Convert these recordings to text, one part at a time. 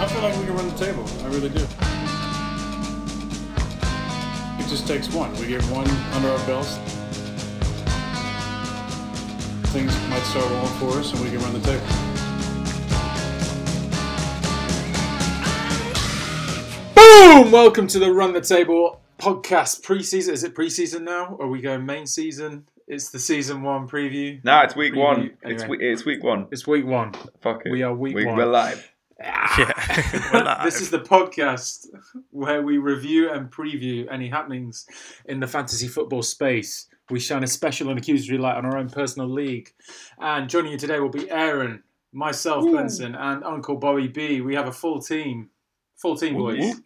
I feel like we can run the table. I really do. It just takes one. We get one under our belts. Things might start rolling for us, and we can run the table. Boom! Welcome to the Run the Table podcast preseason. Is it preseason now? Or are we going main season? It's the season one preview. No, it's week Preview, one. It's anyway. week, it's week one. It's week one. Fuck it. We are week we, one. We're live. Ah. Yeah, we're this is the podcast where we review and preview any happenings in the fantasy football space. We shine a special and accusatory light on our own personal league. And joining you today will be Aaron, myself, Benson, and Uncle Bobby B. We have a full team. Full team, boys.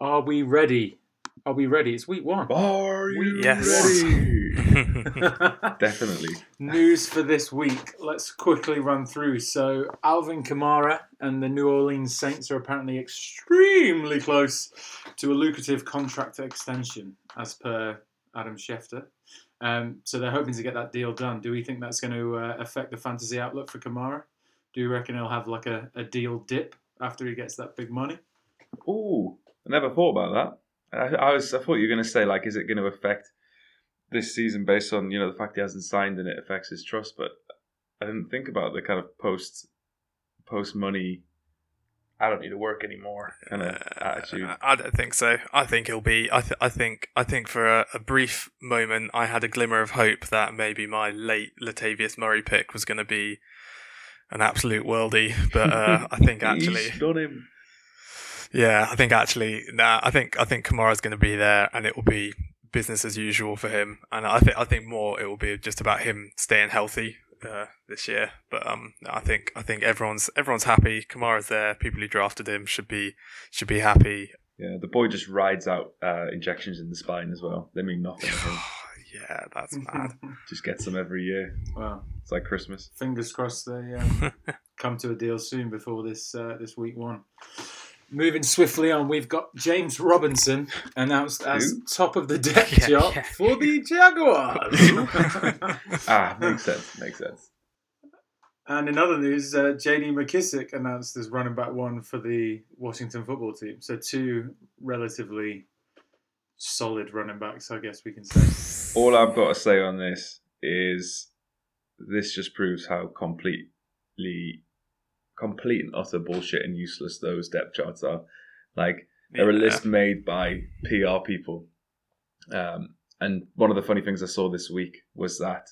Are we ready? Are we ready? It's week one. Are you Yes. ready? Definitely. News for this week. Let's quickly run through. So, Alvin Kamara and the New Orleans Saints are apparently extremely close to a lucrative contract extension, as per Adam Schefter. Um, so, they're hoping to get that deal done. Do we think that's going to uh, affect the fantasy outlook for Kamara? Do you reckon he'll have like a, a deal dip after he gets that big money? Ooh, I never thought about that. I, I was. I thought you were going to say like, is it going to affect this season based on you know the fact he hasn't signed and it affects his trust? But I didn't think about the kind of post post money. I don't need to work anymore kind of attitude. Uh, I don't think so. I think he'll be. I, th- I think. I think for a, a brief moment, I had a glimmer of hope that maybe my late Latavius Murray pick was going to be an absolute worldie. But uh, I think actually, He's done him. Yeah, I think actually, nah. I think I think Kamara's going to be there, and it will be business as usual for him. And I think I think more it will be just about him staying healthy uh, this year. But um, I think I think everyone's everyone's happy. Kamara's there. People who drafted him should be should be happy. Yeah, the boy just rides out uh, injections in the spine as well. They mean nothing. to him. yeah, that's mad. just gets them every year. Wow, It's like Christmas. fingers crossed they um, come to a deal soon before this uh, this week one. Moving swiftly on, we've got James Robinson announced as Who? top of the depth Yeah, chart yeah. for the Jaguars. Ah, makes sense. Makes sense. and in other news, uh, JD McKissic announced as running back one for the Washington football team. So two relatively solid running backs, I guess we can say. All I've got to say on this is this just proves how completely, complete and utter bullshit and useless those depth charts are. Like, they're a list made by PR people. Um, and one of the funny things I saw this week was that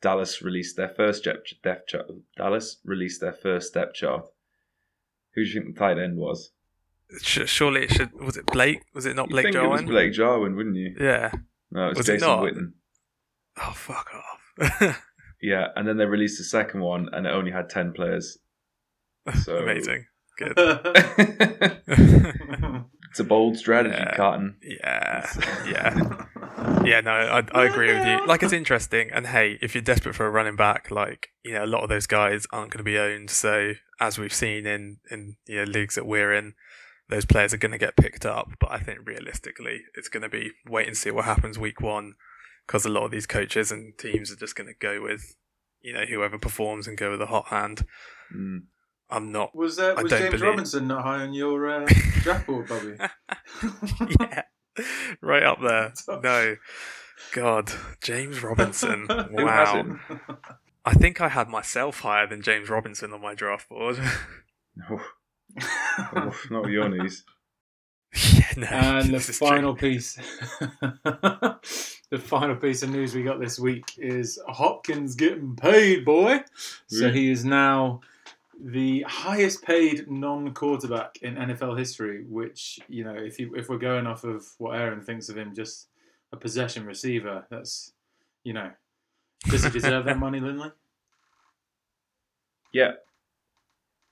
Dallas released their first depth depth chart. Dallas released their first depth chart. Who do you think the tight end was? Surely it should. Was it Blake? Was it not You Blake think it was Jarwin? Blake Jarwin, wouldn't you? Yeah. No, it was, Was Jason not? Witten. Oh fuck off. Yeah, and then they released the second one, and it only had ten players. So Amazing. Good. It's a bold strategy, Yeah. Cotton. yeah. Yeah. Yeah, no, I, I agree with you. Like, it's interesting. And hey, if you're desperate for a running back, like, you know, a lot of those guys aren't going to be owned. So, as we've seen in, in you know, leagues that we're in, those players are going to get picked up. But I think realistically, it's going to be wait and see what happens week one because a lot of these coaches and teams are just going to go with, you know, whoever performs and go with a hot hand. Mm. I'm not. Was uh, I was James believe- Robinson not high on your uh, draft board, Bobby? yeah, right up there. No, God, James Robinson. Wow. I think I had myself higher than James Robinson on my draft board. Oh, oh, not with your knees. yeah, no. And the this is true. final piece, the final piece of news we got this week is Hopkins getting paid, boy. So he is now the highest paid non-quarterback in NFL history. Which you know, if you if we're going off of what Aaron thinks of him, just a possession receiver, that's you know, does he deserve that money, Lindley? Yeah.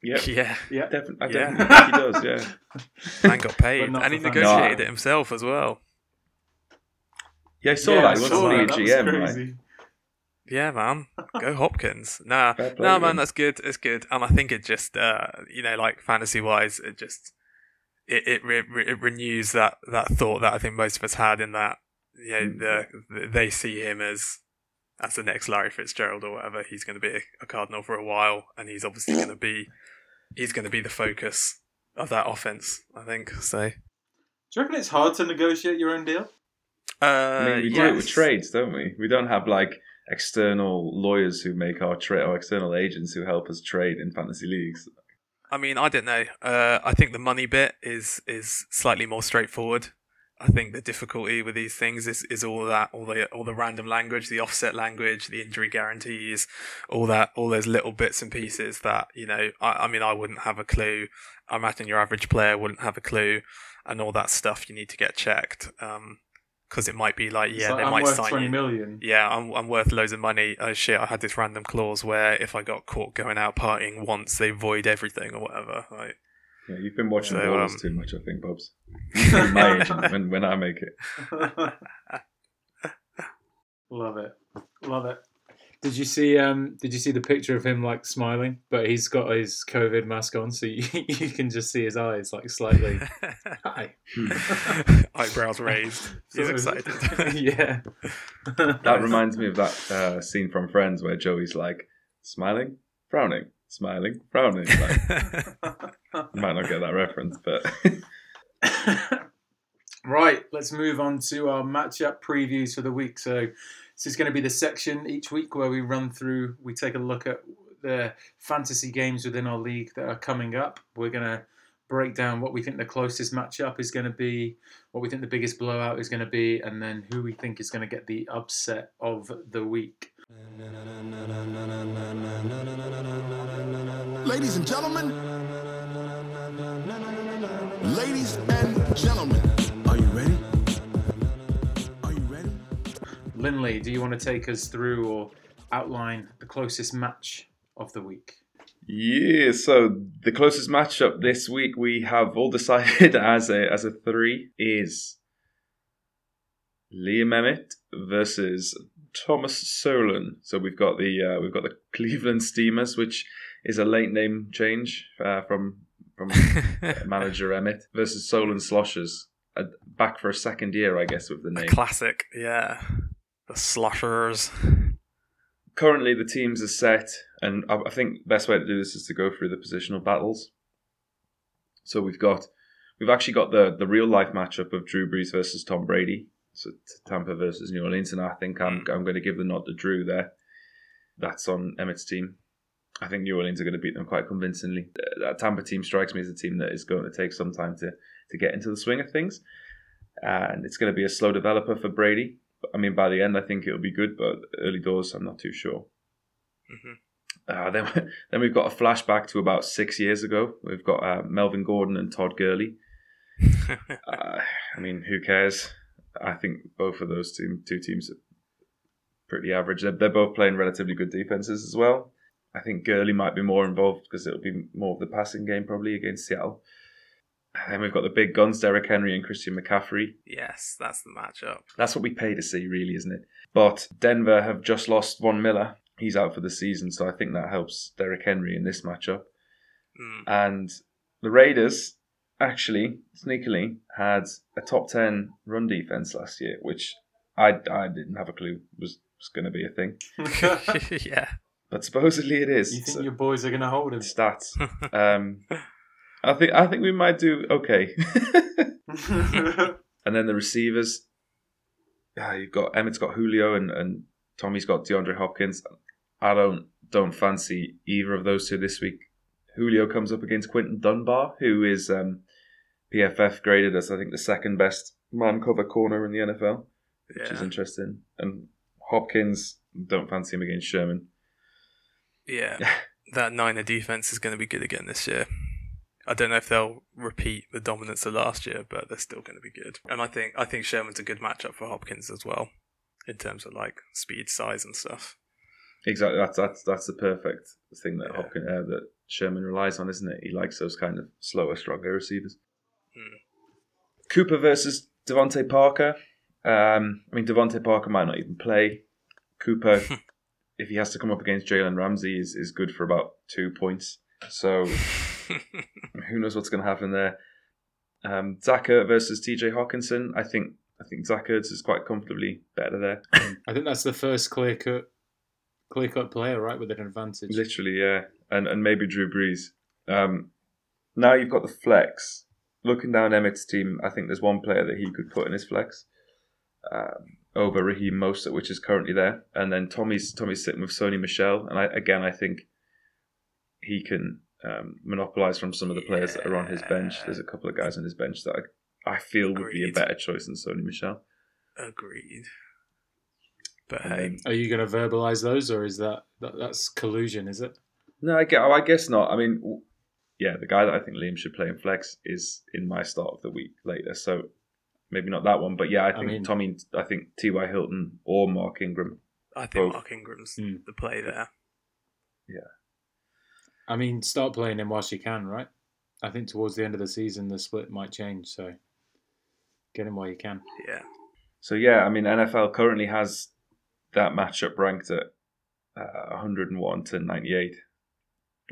Yeah. Yeah, Yeah. Definitely, I Yeah. definitely think he does, yeah. man got paid, and he negotiated No. it himself as well. Yeah, I saw Yeah, that. I He wants saw to be a that. That was GM, right? Crazy. Yeah, man, go Hopkins. Nah, Fair play no, man, that's good. It's good, and I think it just, uh, you know, like fantasy wise, it just it it, re- re- it renews that that thought that I think most of us had in that you know the, the, they see him as as the next Larry Fitzgerald or whatever. He's going to be a, a Cardinal for a while, and he's obviously going to be he's going to be the focus of that offense. I think so. Do you reckon it's hard to negotiate your own deal? Uh, I mean, we do it with trades, don't we? We don't have like external lawyers who make our trade or external agents who help us trade in fantasy leagues. I mean, I don't know. Uh, I think the money bit is is slightly more straightforward. I think the difficulty with these things is, is all that, all the all the random language, the offset language, the injury guarantees, all that, all those little bits and pieces that you know. I, I mean, I wouldn't have a clue. I imagine your average player wouldn't have a clue, and all that stuff you need to get checked. Because it might be like, yeah, like, they I'm might worth sign twenty you. million. Yeah, I'm, I'm worth loads of money. Oh shit, I had this random clause where if I got caught going out partying once, they void everything or whatever. Like, Yeah, you've been watching So, Ballers um, too much, I think, Bobs. My agent when, when I make it. Love it, love it. Did you see? Um, did you see the picture of him like smiling? But he's got his COVID mask on, so you, you can just see his eyes like slightly. Hi. eyebrows raised. He's So- excited. yeah. That reminds me of that uh, scene from Friends where Joey's like smiling, frowning, smiling, frowning. Like, you might not get that reference, but right, let's move on to our matchup previews for the week. So, this is going to be the section each week where we run through, we take a look at the fantasy games within our league that are coming up. We're going to break down what we think the closest matchup is going to be, what we think the biggest blowout is going to be, and then who we think is going to get the upset of the week. Ladies and gentlemen, ladies and gentlemen, Linley, do you want to take us through or outline the closest match of the week? yeah. So the closest matchup this week we have all decided as a as a three is Liam Emmett versus Thomas Solon. So we've got the uh, we've got the Cleveland Steamers, which is a late name change uh, from from manager Emmett versus Solon Sloshers. Uh, back for a second year, I guess, with the A name. classic, yeah. The sloshers. Currently, the teams are set, and I, I think the best way to do this is to go through the positional battles. So we've got, we've actually got the the real life matchup of Drew Brees versus Tom Brady. So Tampa versus New Orleans, and I think I'm I'm going to give the nod to Drew there. That's on Emmett's team. I think New Orleans are going to beat them quite convincingly. Uh, That Tampa team strikes me as a team that is going to take some time to to get into the swing of things, and it's going to be a slow developer for Brady. I mean, by the end, I think it'll be good, but early doors, I'm not too sure. Mhm. Uh, then, then we've got a flashback to about six years ago. We've got uh, Melvin Gordon and Todd Gurley. Uh, I mean, who cares? I think both of those team, two teams are pretty average. They're, they're both playing relatively good defenses as well. I think Gurley might be more involved because it'll be more of the passing game probably against Seattle. And then we've got the big guns, Derrick Henry and Christian McCaffrey. yes, that's the matchup. That's what we pay to see, really, isn't it? But Denver have just lost Von Miller. He's out for the season, so I think that helps Derrick Henry in this matchup. Mm. And the Raiders actually, sneakily, had a top 10 run defense last year, which I, I didn't have a clue was, was going to be a thing. yeah. But supposedly it is. You think So- your boys are going to hold him? stats. Um, I think I think we might do okay. and then the receivers, ah, you've got Emmett's got Julio and, and Tommy's got DeAndre Hopkins. I don't don't fancy either of those two this week. Julio comes up against Quinton Dunbar, who is um, PFF graded as I think the second best man cover corner in the NFL, which is interesting. And Hopkins, don't fancy him against Sherman. yeah. That Niner defense is going to be good again this year. I don't know if they'll repeat the dominance of last year, but they're still going to be good. And I think I think Sherman's a good matchup for Hopkins as well, in terms of like speed, size, and stuff. Exactly. That's that's that's the perfect thing that Yeah. Hopkins uh, that Sherman relies on, isn't it? He likes those kind of slower, stronger receivers. Hmm. Cooper versus DeVante Parker. Um, I mean, DeVante Parker might not even play. Cooper, if he has to come up against Jalen Ramsey, is is good for about two points. So who knows what's going to happen there? Um, Ertz versus T.J. Hockenson. I think I think Zach Ertz is quite comfortably better there. I think that's the first clear cut, clear cut player, right, with an advantage. Literally, yeah, and and maybe Drew Brees. Um, now you've got the flex. Looking down Emmett's team, I think there's one player that he could put in his flex um, over Raheem Mostert, which is currently there, and then Tommy's Tommy's sitting with Sony Michel, and I, again I think he can um, monopolize from some of the players that are on his bench. There's a couple of guys on his bench that I, I feel would be a better choice than Sony Michel. Agreed. But hey, then- Are you going to verbalize those, or is that, that that's collusion? Is it? No, I guess, oh, I guess not. I mean, yeah, the guy that I think Liam should play in flex is in my start of the week later. So maybe not that one, but yeah, I think mean- Tommy, I think T.Y. Hilton or Mark Ingram. I think both. Mark Ingram's Hmm. the play there. I mean, start playing him whilst you can, right? I think towards the end of the season, the split might change. So get him while you can. Yeah. So yeah, I mean, NFL currently has that matchup ranked at uh, 101 to 98,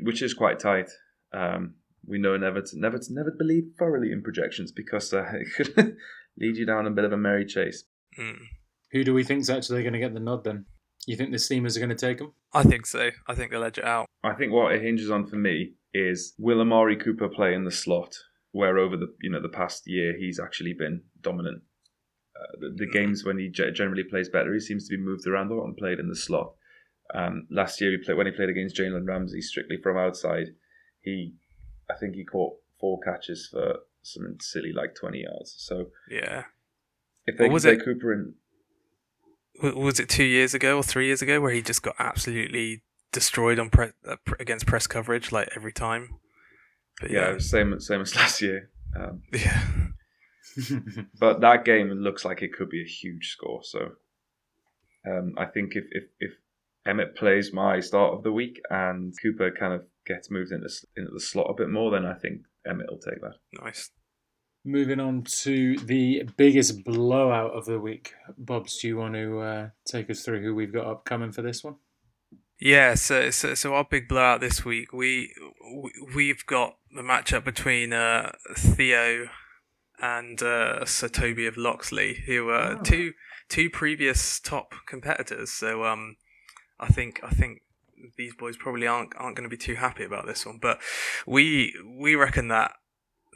which is quite tight. Um, we know never to never to never believe thoroughly in projections because uh, it could lead you down a bit of a merry chase. Mm. Who do we think's actually going to get the nod then? You think the Steamers are going to take him? I think so. I think they'll edge it out. I think what it hinges on for me is will Amari Cooper play in the slot, where over the you know the past year he's actually been dominant. Uh, the, the games when he ge- generally plays better, he seems to be moved around a lot and played in the slot. Um, last year he played when he played against Jalen Ramsey strictly from outside. He, I think he caught four catches for something silly like twenty yards. So Yeah. if they What can was play it? Cooper in, W- Was it two years ago or three years ago where he just got absolutely destroyed on pre- uh, against press coverage like every time? But yeah, yeah. same same as last year. Um, Yeah. But that game looks like it could be a huge score. So um, I think if, if, if Emmett plays my start of the week and Cooper kind of gets moved into, into the slot a bit more, then I think Emmett will take that. Nice. Moving on to the biggest blowout of the week. Bobs, do you want to uh, take us through who we've got upcoming for this one? Yeah, so, so so our big blowout this week, we we- we've got the matchup between uh, Theo and uh, Sir Toby of Loxley, who are Oh. two two previous top competitors. So um, I think I think these boys probably aren't aren't going to be too happy about this one, but we we reckon that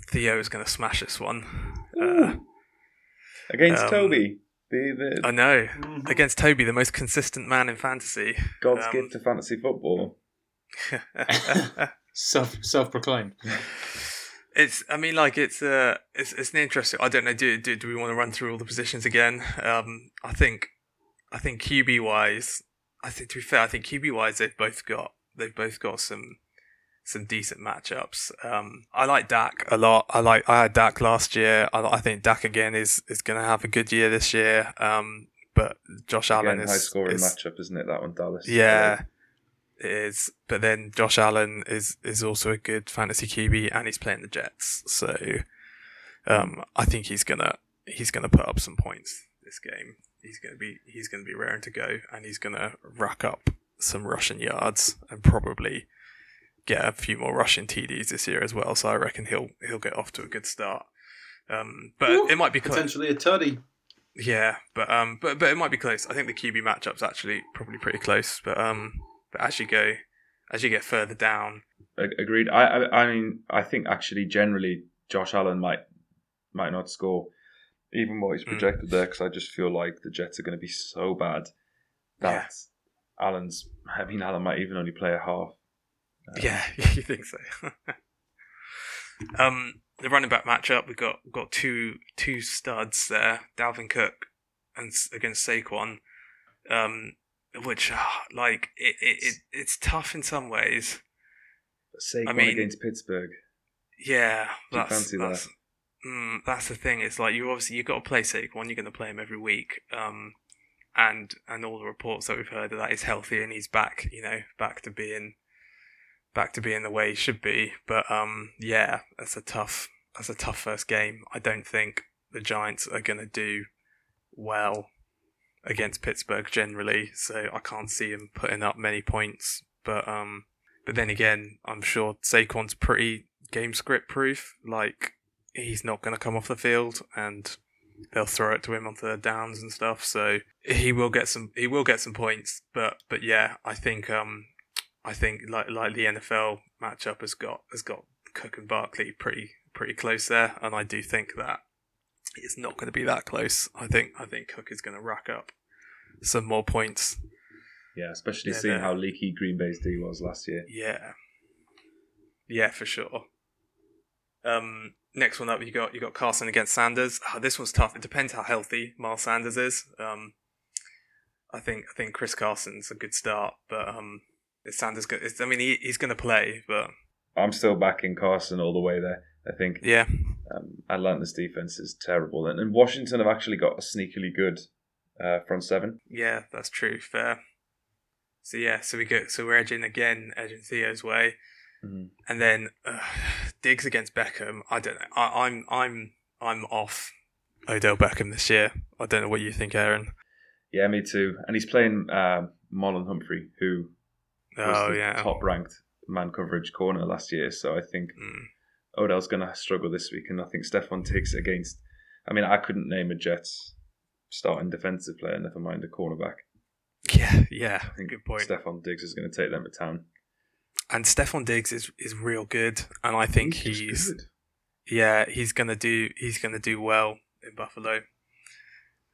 Theo is going to smash this one. Uh, Against Um, Toby, the, I the know against Toby, the most consistent man in fantasy. God's um, gift to fantasy football. Self self proclaimed. It's. I mean, like it's. Uh, it's. It's an interesting. I don't know. Do do, do we want to run through all the positions again? Um, I think. I think QB wise. I think to be fair, I think QB wise they've both got. They've both got some. Some decent matchups. Um, I like Dak a lot. I like. I had Dak last year. I, I think Dak again is is going to have a good year this year. Um, but Josh Allen Again, is high scoring is- matchup, isn't it? That one, Dallas. yeah, it is. But then Josh Allen is is also a good fantasy QB, and he's playing the Jets, so um, I think he's gonna he's gonna put up some points this game. He's gonna be he's gonna be raring to go, and he's gonna rack up some rushing yards and probably get a few more rushing TDs this year as well. So I reckon he'll he'll get off to a good start. Um, but Ooh, it might be close. Potentially a tuddy. Yeah, but um, but but it might be close. I think the QB matchup's actually probably pretty close. But um, but as you go, as you get further down, Agreed. I, I I mean I think actually generally Josh Allen might might not score even what he's Mm. projected there because I just feel like the Jets are going to be so bad that Allen's. I mean Allen might even only play a half. Uh, yeah, you think so? um, the running back matchup we've got got two two studs there, Dalvin Cook and against Saquon, um, which ah, like it, it, it it's tough in some ways. Saquon I mean- against Pittsburgh. Yeah, you that's fancy that? that's, Mm, that's the thing. It's like you obviously you've got to play Saquon. You're going to play him every week. Um, and and all the reports that we've heard that he's healthy and he's back. You know, back to being back to being the way he should be. But um, yeah, that's a tough that's a tough first game. I don't think the Giants are going to do well against Pittsburgh generally. So I can't see him putting up many points. But um, but then again, I'm sure Saquon's pretty game script proof. Like he's not going to come off the field, and they'll throw it to him on third downs and stuff. So he will get some. He will get some points. But but yeah, I think um, I think like like the NFL matchup has got has got Cook and Barkley pretty pretty close there, and I do think that it's not going to be that close. I think I think Cook is going to rack up some more points. Yeah, especially Yeah, seeing how leaky Green Bay's D was last year. Yeah, yeah, for sure. Um, next one up, you got you got Carson against Sanders. Ah, this one's tough. It depends how healthy Miles Sanders is. Um, I think I think Chris Carson's a good start, but um, Sanders good? I mean, he, he's going to play, but I'm still backing Carson all the way there. I think yeah, um, Atlanta's defense is terrible, and, and Washington have actually got a sneakily good uh, front seven. yeah, that's true. Fair. So yeah, so we go. So we're edging again, edging Theo's way. Mhm. And then uh, Diggs against Beckham. I don't know. I, I'm I'm I'm off Odell Beckham this year. I don't know what you think, Aaron. Yeah, me too. And he's playing um, Marlon Humphrey, who Oh yeah. top ranked man coverage corner last year. So I think Mm. Odell's going to struggle this week, and I think Stefon takes it against. I mean, I couldn't name a Jets starting defensive player, never mind a cornerback. Yeah, yeah. I think Good point. Stefon Diggs is going to take them to town. And Stefon Diggs is is real good, and I think just he's good. yeah he's gonna do he's gonna do well in Buffalo.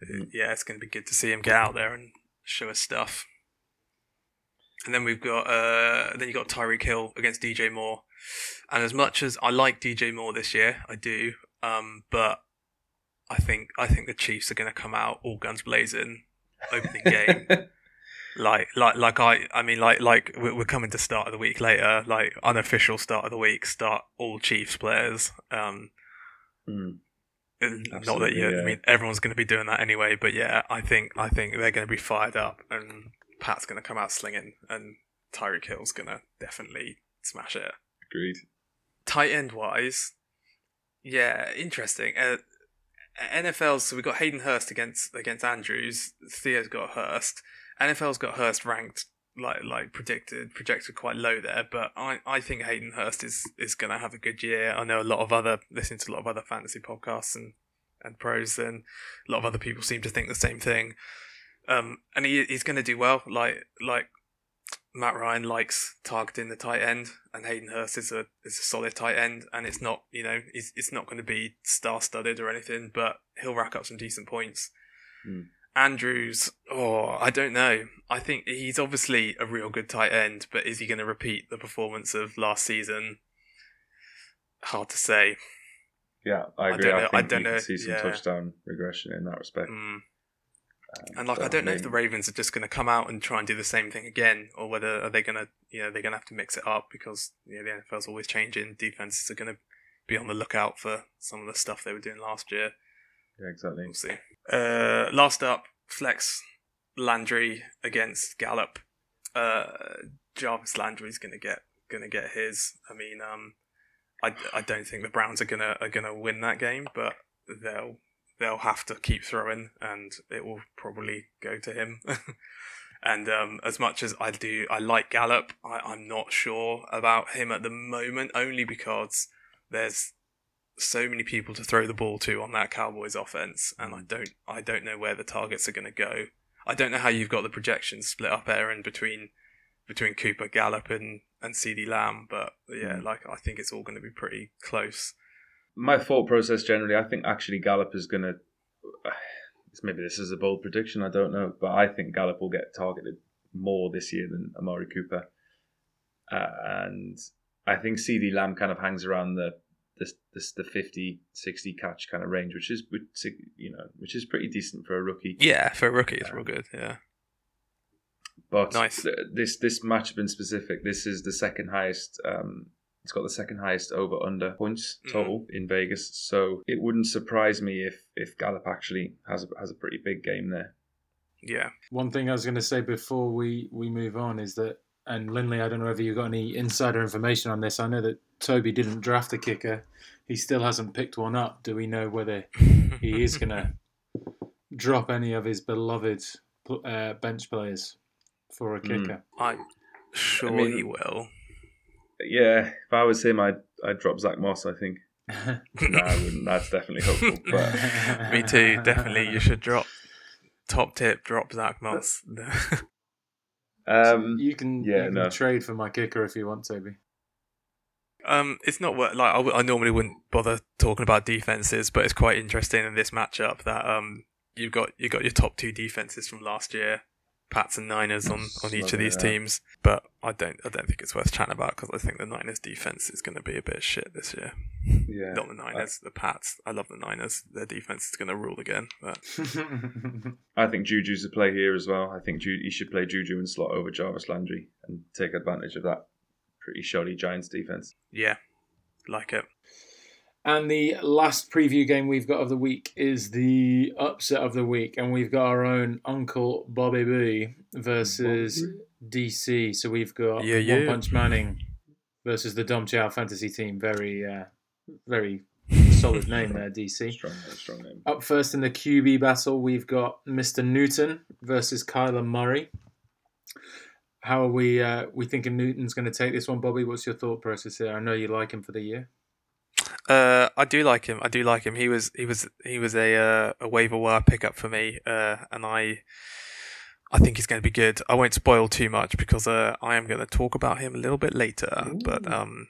Mhm. Yeah, it's gonna be good to see him get out there and show us stuff. And then we've got uh then you got Tyreek Hill against DJ Moore, and as much as I like DJ Moore this year, I do. Um, but I think I think the Chiefs are gonna come out all guns blazing, opening game. like like like I I mean like like we're we're coming to start of the week later like unofficial start of the week start all Chiefs players um Mm. not that you yeah. I mean everyone's going to be doing that anyway but yeah I think I think they're going to be fired up and Pat's going to come out slinging and Tyreek Hill's going to definitely smash it Agreed. tight end wise yeah interesting uh, NFL so we got Hayden Hurst against against Andrews Theo's got Hurst NFL's got Hurst ranked like like predicted projected quite low there, but I, I think Hayden Hurst is is going to have a good year. I know a lot of other listening to a lot of other fantasy podcasts and and pros, and a lot of other people seem to think the same thing. Um, and he he's going to do well. Like like Matt Ryan likes targeting the tight end, and Hayden Hurst is a is a solid tight end, and it's not you know it's it's not going to be star studded or anything, but he'll rack up some decent points. Hmm. Andrews, oh, I don't know. I think he's obviously a real good tight end, but is he going to repeat the performance of last season? Hard to say. Yeah, I I agree. don't I, know- think I don't you can know, see some yeah. touchdown regression in that respect. Mm. Um, And like, so, I don't know if the Ravens are just going to come out and try and do the same thing again, or whether are they going to, you know, they're going to have to mix it up because you know the NFL's always changing. Defenses are going to be on the lookout for some of the stuff they were doing last year. Yeah, exactly. We'll see. Uh, last up, flex Landry against Gallup. Uh, Jarvis Landry's gonna get gonna get his. I mean, um, I, I don't think the Browns are gonna are gonna win that game, but they'll they'll have to keep throwing, and it will probably go to him. and um, as much as I do, I like Gallup. I, I'm not sure about him at the moment, only because there's so many people to throw the ball to on that Cowboys offense, and I don't I don't know where the targets are going to go. I don't know how you've got the projections split up, Aaron, between between Cooper, Gallup, and and CeeDee Lamb, but yeah, Mm. like I think it's all going to be pretty close. My thought process generally, I think actually Gallup is going to. Maybe this is a bold prediction, I don't know, but I think Gallup will get targeted more this year than Amari Cooper, uh, and I think CeeDee Lamb kind of hangs around the the, the the 50, 60 catch kind of range, which is which, you know which is pretty decent for a rookie. Yeah, for a rookie, it's Yeah. real good. Yeah, But Nice. th- this this matchup in specific, this is the second highest. Um, it's got the second highest over under points Mm-hmm. total in Vegas, so it wouldn't surprise me if if Gallup actually has a, has a pretty big game there. yeah. One thing I was going to say before we, we move on is that, and Lindley, I don't know whether you got any insider information on this. I know that Toby didn't draft a kicker. He still hasn't picked one up. Do we know whether he is going to drop any of his beloved uh, bench players for a Hmm. kicker? I'm sure I mean- he will. Yeah, if I was him, I'd I'd drop Zach Moss. I think. no, I wouldn't. That's definitely hopeful. But Me too. Definitely, you should drop. Top tip: drop Zach Moss. Um, you can, yeah, you can no. trade for my kicker if you want, Toby. Um, it's not what like I, w- I normally wouldn't bother talking about defenses, but it's quite interesting in this matchup that um you've got you got your top two defenses from last year, Pats and Niners on, on each of these yeah. teams. But I don't I don't think it's worth chatting about because I think the Niners defense is going to be a bit of shit this year. yeah. Not the Niners, the Pats. I love the Niners. Their defense is going to rule again. But I think Juju's the play here as well. I think Ju- he should play Juju and slot over Jarvis Landry and take advantage of that pretty shoddy Giants defense. yeah, like it. And the last preview game we've got of the week is the upset of the week, and we've got our own Uncle Bobby B versus DC. So we've got Yeah, One. Punch Manning versus the Dom Chow fantasy team. Very, uh, very solid name there, DC. Strong name, strong name. Up first in the QB battle, we've got Mr. Newton versus Kyler Murray. How are we? Uh, we thinking Newton's going to take this one, Bobby? What's your thought process here? I know you like him for the year. Uh, I do like him. I do like him. He was he was he was a uh, a waiver wire pickup for me, uh, and I I think he's going to be good. I won't spoil too much because uh, I am going to talk about him a little bit later. But um,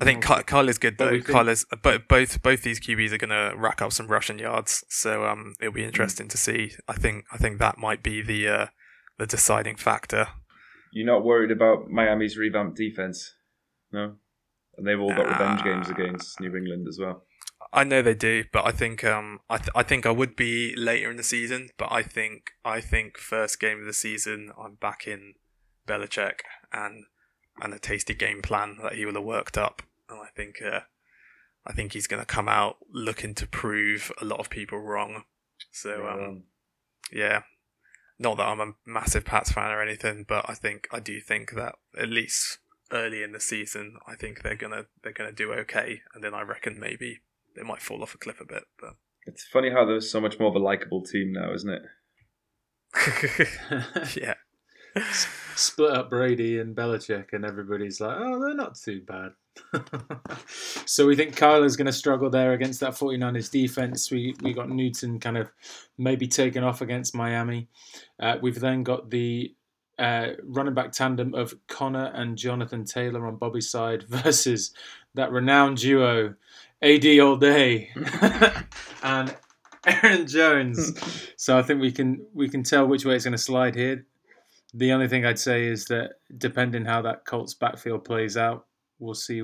I think Ky- Kyle is good But though. Kyle is, but both both these QBs are going to rack up some rushing yards, so um, it'll be interesting to see. I think I think that might be the uh, the deciding factor. You're not worried about Miami's revamped defense, no? And they've all got revenge games against New England as well. I know they do, but I think um I th- I think I would be later in the season, but I think I think first game of the season I'm back in Belichick and and a tasty game plan that he will have worked up, and I think uh, I think he's going to come out looking to prove a lot of people wrong. So um Um, yeah, not that I'm a massive Pats fan or anything, but I think I do think that at least early in the season, I think they're gonna they're gonna do okay, and then I reckon maybe they might fall off a cliff a bit. But it's funny how there's so much more of a likable team now, isn't it? yeah, Split up Brady and Belichick, and everybody's like, oh, they're not too bad. so we think Kyler's going to struggle there against that 49ers defense. We we got Newton kind of maybe taken off against Miami. Uh, we've then got the uh, running back tandem of Conner and Jonathan Taylor on Bobby's side versus that renowned duo, AD all day and Aaron Jones. so I think we can we can tell which way it's going to slide here. The only thing I'd say is that depending how that Colts backfield plays out, we'll see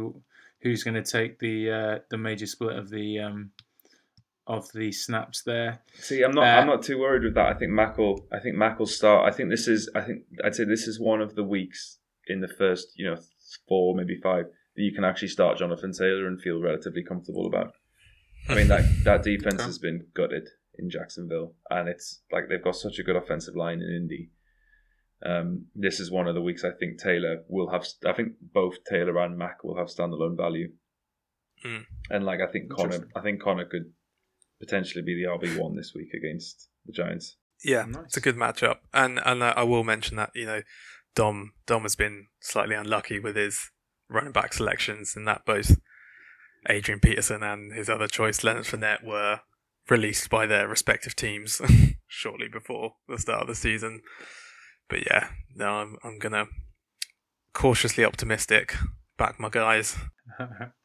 who's going to take the uh, the major split of the um, of the snaps there. See, I'm not. Uh, I'm not too worried with that. I think Mack will. I think Mack will start. I think this is. I think I'd say this is one of the weeks in the first, you know, four maybe five that you can actually start Jonathan Taylor and feel relatively comfortable about. I mean that that defense Okay. has been gutted in Jacksonville, and it's like they've got such a good offensive line in Indy. Um, this is one of the weeks I think Taylor will have. I think both Taylor and Mack will have standalone value, Mm. and like I think Conner, I think Conner could potentially be the RB one this week against the Giants. yeah, Nice. it's a good matchup. And and uh, I will mention that you know Dom Dom has been slightly unlucky with his running back selections, and that both Adrian Peterson and his other choice Leonard Fournette were released by their respective teams shortly before the start of the season. But yeah, no, I'm I'm gonna cautiously optimistic. Back my guys.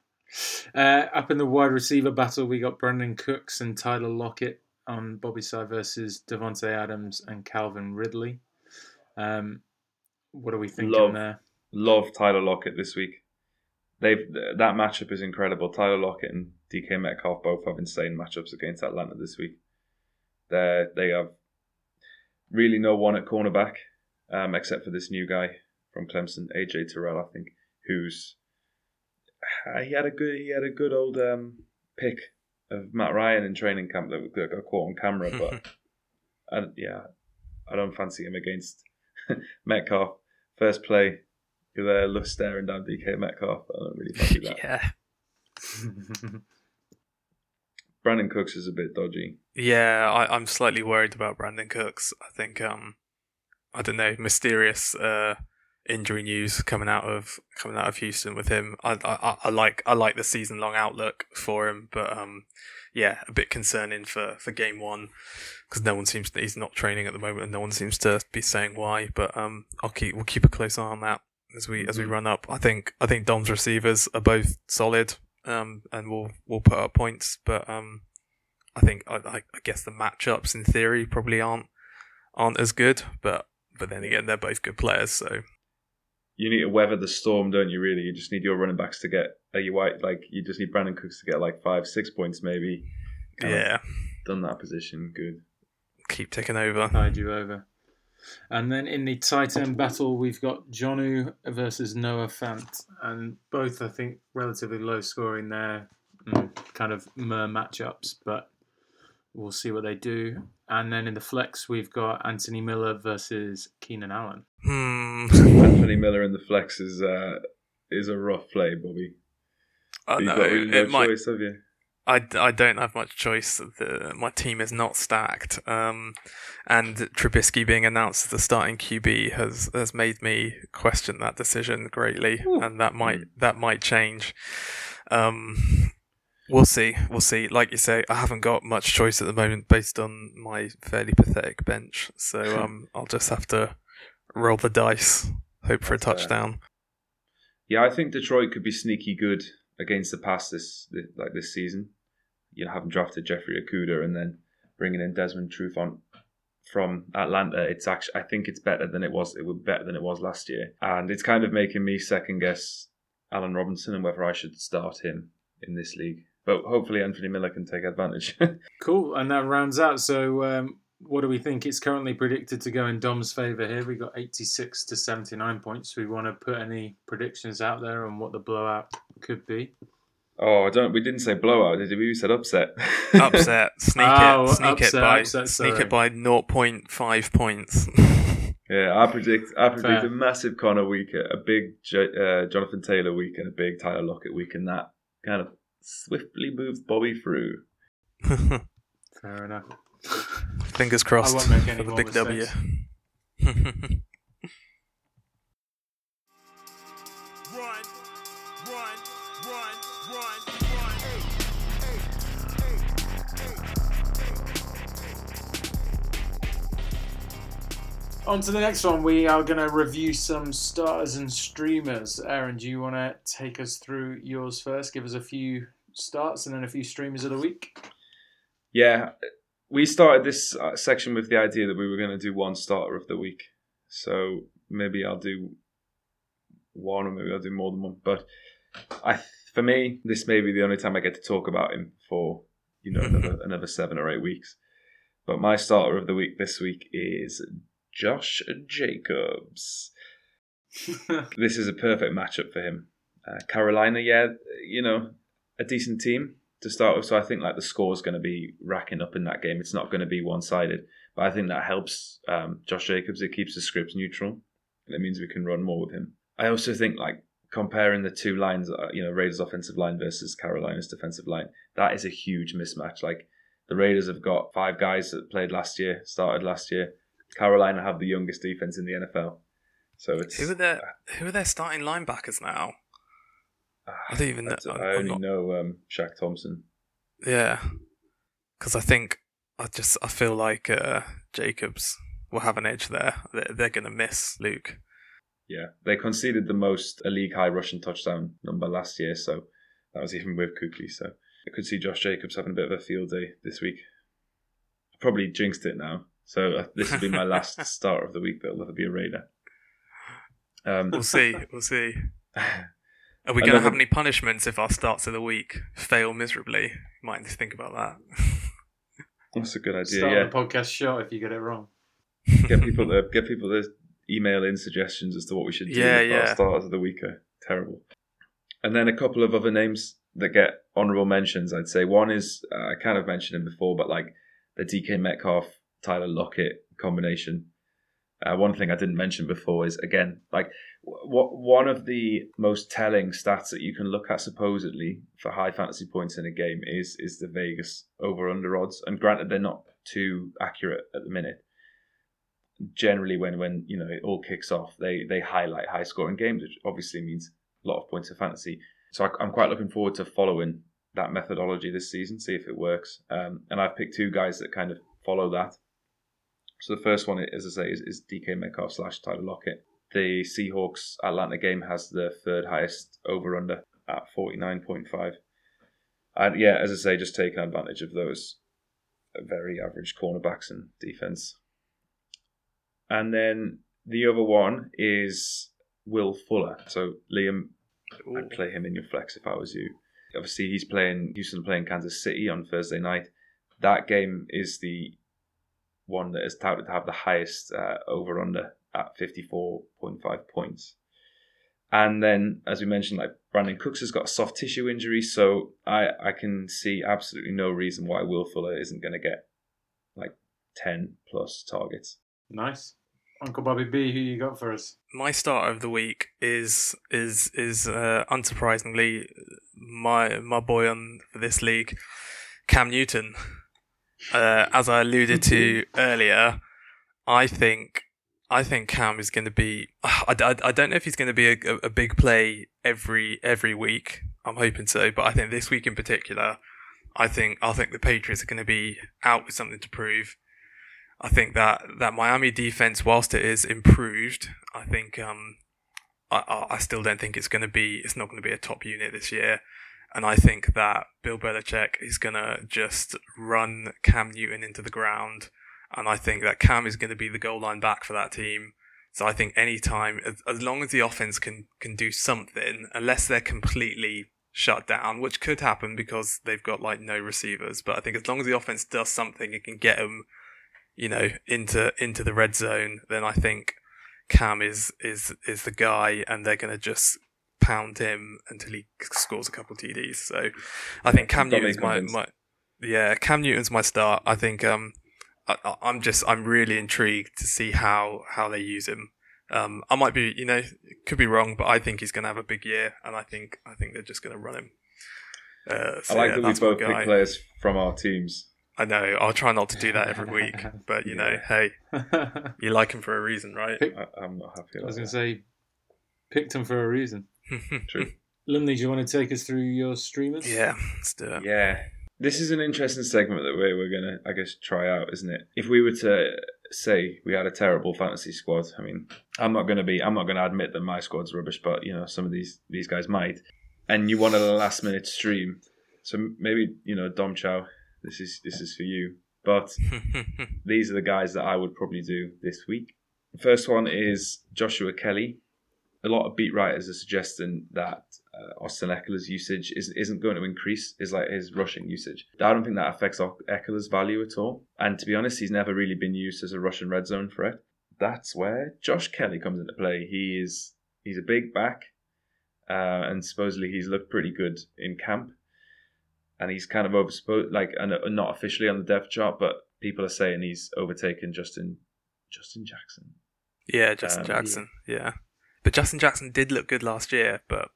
uh, up in the wide receiver battle, we got Brandin Cooks and Tyler Lockett on Bobby side versus Davante Adams and Calvin Ridley. Um, what are we thinking Love. there? Love Tyler Lockett this week. They've that matchup is incredible. Tyler Lockett and DK Metcalf both have insane matchups against Atlanta this week. They they have really no one at cornerback, um, except for this new guy from Clemson, AJ Terrell, I think, who's he had a good he had a good old um, pick of Matt Ryan in training camp that got caught on camera, but I, yeah, I don't fancy him against Metcalf. First play, you're there, look staring down DK Metcalf. I don't really fancy that. yeah, Brandin Cooks is a bit dodgy. yeah. I, I'm slightly worried about Brandin Cooks. I think um, I don't know, mysterious uh injury news coming out of coming out of Houston with him. I I, I like I like the season long outlook for him, but um, yeah, a bit concerning for for game one because no one seems to, he's not training at the moment, and no one seems to be saying why. But um, I'll keep we'll keep a close eye on that as we as we Mhm. run up. I think I think Dom's receivers are both solid, um, and we'll we'll put up points, but um. I think I, I I guess the matchups in theory probably aren't aren't as good, but but then again they're both good players, so You need to weather the storm, don't you? Really, you just need your running backs to get. Are you white? Like you just need Brandin Cooks to get like five, six points, maybe. Kind yeah, done that position good. keep ticking over. Tide you over. And then in the tight end battle, we've got Jonnu versus Noah Fant, and both I think relatively low scoring there, kind of mer matchups, but we'll see what they do. And then in the flex, we've got Anthony Miller versus Keenan Allen. Hmm. Anthony Miller in the flex is uh, is a rough play, Bobby. I know really no it might. choice, you? I, I don't have much choice. The, my team is not stacked, um, and Trubisky being announced as the starting QB has has made me question that decision greatly, and that might that might change. Um, we'll see, we'll see. Like you say, I haven't got much choice at the moment based on my fairly pathetic bench, so um, I'll just have to roll the dice, hope for a touchdown. Yeah, I think Detroit could be sneaky good against the pass this, this like this season. You know, having drafted Jeffrey Okudah and then bringing in Desmond Trufant from Atlanta, it's actually I think it's better than it was. It was better than it was last year, and it's kind of making me second guess Allen Robinson and whether I should start him in this league. But hopefully, Anthony Miller can take advantage. Cool, and that rounds out. So, um, what do we think? It's currently predicted to go in Dom's favour here. We got 86 to 79 points. We want to put any predictions out there on what the blowout could be. oh, I don't. We didn't say blowout, did we? We said upset. Upset, sneak Oh, it, sneak upset, it by upset, sneak it by 0.5 points. Yeah, I predict I predict Fair. a massive Conner week, a big J- uh, Jonathan Taylor week, and a big Tyler Lockett week, and that kind of swiftly moves Bobby through. Fair enough. Fingers crossed won't make any for the big W. mistakes. Run, run, run, run, run. Hey, On to the next one. We are going to review some stars and streamers. Aaron, do you want to take us through yours first? Give us a few starts and then a few streamers of the week. Yeah, we started this uh, section with the idea that we were going to do one starter of the week, so maybe I'll do one, or maybe I'll do more than one. But I, for me, this may be the only time I get to talk about him for you know another another seven or eight weeks. But my starter of the week this week is Josh Jacobs. This is a perfect matchup for him. Uh, Carolina, yeah, you know, a decent team to start with. So I think like the score is going to be racking up in that game. It's not going to be one sided, but I think that helps um, Josh Jacobs. It keeps the script neutral, and it means we can run more with him. I also think like comparing the two lines, uh, you know, Raiders offensive line versus Carolina's defensive line, that is a huge mismatch. Like the Raiders have got five guys that played last year, started last year. Carolina have the youngest defense in the NFL. So it's who are their Who are their starting linebackers now? I don't even know. I, I'm only not- know um, Shaq Thompson. Yeah, because I think I just I feel like uh, Jacobs will have an edge there. They're, they're going to miss Luke. Yeah, they conceded the most a league high rushing touchdown number last year, so that was even with Kuechly. So I could see Josh Jacobs having a bit of a field day this week. I probably jinxed it now, so uh, this will be my last start of the week. That'll never be a Raider. Um, We'll see. We'll see. Are we going to have any punishments if our starts of the week fail miserably? Might need to think about that. that's a good idea. Start yeah, the podcast short if you get it wrong. get people to get people to email in suggestions as to what we should do. Yeah, if our yeah. starters of the week are terrible. And then a couple of other names that get honourable mentions. I'd say one is uh, I kind of mentioned him before, but like the DK Metcalf Tyler Lockett combination. Uh, one thing I didn't mention before is again like what one of the most telling stats that you can look at supposedly for high fantasy points in a game is is the Vegas over under odds. And granted, they're not too accurate at the minute. generally when when you know it all kicks off, they they highlight high scoring games, which obviously means a lot of points of fantasy. So I, I'm quite looking forward to following that methodology this season, see if it works. Um, and I've picked two guys that kind of follow that. So the first one, as I say, is, is DK Metcalf slash Tyler Lockett. The Seahawks Atlanta game has the third highest over under at 49.5. And yeah, as I say, just taking advantage of those very average cornerbacks and defense. And then the other one is Will Fuller. So Liam, I'd play him in your flex if I was you. Obviously, he's playing Houston playing Kansas City on Thursday night. That game is the one that is touted to have the highest uh, over under at 54.5 points. And then, as we mentioned, like Brandin Cooks has got a soft tissue injury, so I, I can see absolutely no reason why Will Fuller isn't going to get like 10 plus targets. Nice. Uncle Bobby B, who you got for us? my start of the week is is is uh, unsurprisingly my my boy on for this league, Cam Newton. Uh, as I alluded to earlier, I think I think Cam is going to be. I, I, I don't know if he's going to be a, a big play every every week. I'm hoping so, but I think this week in particular, I think I think the Patriots are going to be out with something to prove. I think that that Miami defense, whilst it is improved, I think um, I, I still don't think it's going to be. It's not going to be a top unit this year, and I think that Bill Belichick is going to just run Cam Newton into the ground, and I think that Cam is going to be the goal line back for that team. So I think any time, as, as long as the offense can can do something, unless they're completely shut down, which could happen because they've got like no receivers. But I think as long as the offense does something, it can get them you know, into into the red zone, then I think Cam is is is the guy, and they're going to just pound him until he scores a couple TDs. So I think Cam Newton's my, my yeah, Cam Newton's my start. I think um, I, I- I'm just I'm really intrigued to see how how they use him. Um, I might be, you know, could be wrong, but I think he's going to have a big year, and I think I think they're just going to run him. Uh, so I like yeah, that we that's both guy. pick players from our teams. I know. I'll try not to do that every week, but you know, hey, you like him for a reason, right? I, I'm not happy. I was going to say, picked him for a reason. True. Lumley, do you want to take us through your streamers? yeah, let's do it. Yeah. This is an interesting segment that we're, we're going to, I guess, try out, isn't it? If we were to say we had a terrible fantasy squad, I mean, I'm not going to be, I'm not going to admit that my squad's rubbish, but, you know, some of these, these guys might. And you wanted a last minute stream. So maybe, you know, Dom Chow, this is, this is for you. But these are the guys that I would probably do this week. First one is Joshua Kelly. A lot of beat writers are suggesting that uh, Austin Ekeler's usage is, isn't going to increase, is like his rushing usage. I don't think that affects Ekeler's value at all. And to be honest, he's never really been used as a Russian red zone threat. That's where Josh Kelly comes into play. He is he's a big back, uh, and supposedly he's looked pretty good in camp. And he's kind of overspo like and uh, not officially on the depth chart, but people are saying he's overtaken Justin Justin Jackson. yeah, Justin Um, Jackson. Yeah, but Justin Jackson did look good last year, but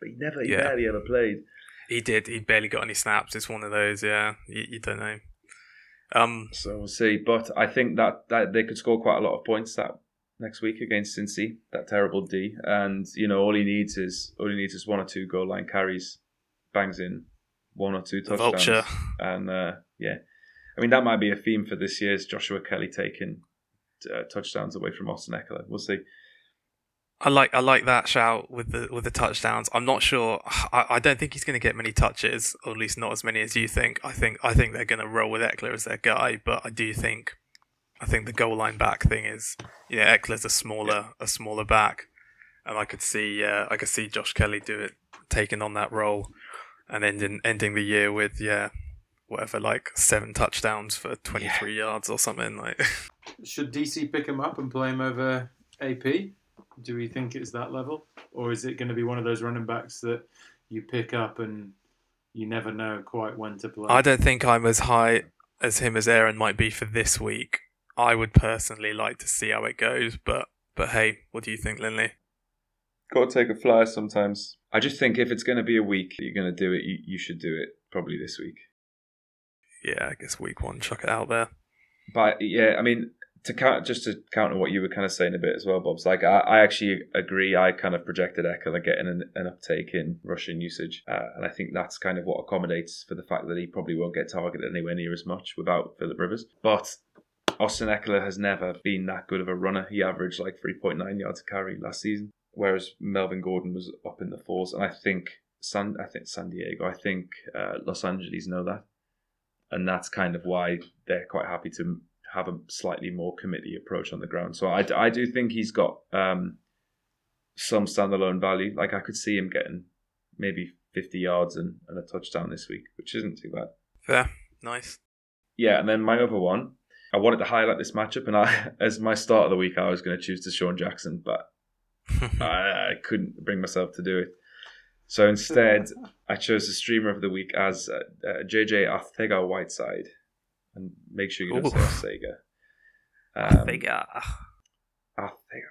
But he never, he Yeah. barely ever played. he did. He barely got any snaps. It's one of those. Yeah, you, you don't know. Um, So we'll see. But I think that, that they could score quite a lot of points that next week against Cincy, that terrible D. And you know, all he needs is all he needs is one or two goal line carries, bangs in one or two touchdowns. vulture. And uh, yeah, I mean that might be a theme for this year's Joshua Kelly taking uh, touchdowns away from Austin Ekeler. We'll see. I like I like that shout with the with the touchdowns. I'm not sure. I, I don't think he's going to get many touches, or at least not as many as you think. I think I think they're going to roll with Ekeler as their guy, but I do think I think the goal line back thing is yeah Ekeler's a smaller a smaller back, and I could see uh, I could see Josh Kelly do it taking on that role, and ending ending the year with yeah whatever like seven touchdowns for 23 yards or something like. Should DC pick him up and play him over AP? Do we think it's that level? Or is it going to be one of those running backs that you pick up and you never know quite when to play? I don't think I'm as high as him as Aaron might be for this week. I would personally like to see how it goes, but but hey, what do you think, Linley? Got to take a flyer sometimes. I just think if it's going to be a week you're going to do it, you, you should do it probably this week. Yeah, I guess week one, chuck it out there. But yeah, I mean, to count just to counter what you were kind of saying a bit as well, Bob's like I, I actually agree. I kind of projected Ekeler getting an, an uptake in Russian usage, uh, and I think that's kind of what accommodates for the fact that he probably won't get targeted anywhere near as much without Philip Rivers. But Austin Ekeler has never been that good of a runner. He averaged like 3.9 yards a carry last season, whereas Melvin Gordon was up in the fours, and I think San I think San Diego, I think uh, Los Angeles know that, and that's kind of why they're quite happy to have a slightly more committee approach on the ground. So I, I do think he's got um, some standalone value. Like I could see him getting maybe 50 yards and, and a touchdown this week, which isn't too bad. Fair, nice. Yeah, and then my other one, I wanted to highlight this matchup, and I, as my start of the week, I was going to choose to DeSean Jackson, but I, I couldn't bring myself to do it. So instead, I chose the streamer of the week as uh, uh, JJ Arthega Whiteside. And make sure you don't Ooh. say Arthega. Um. Arthega.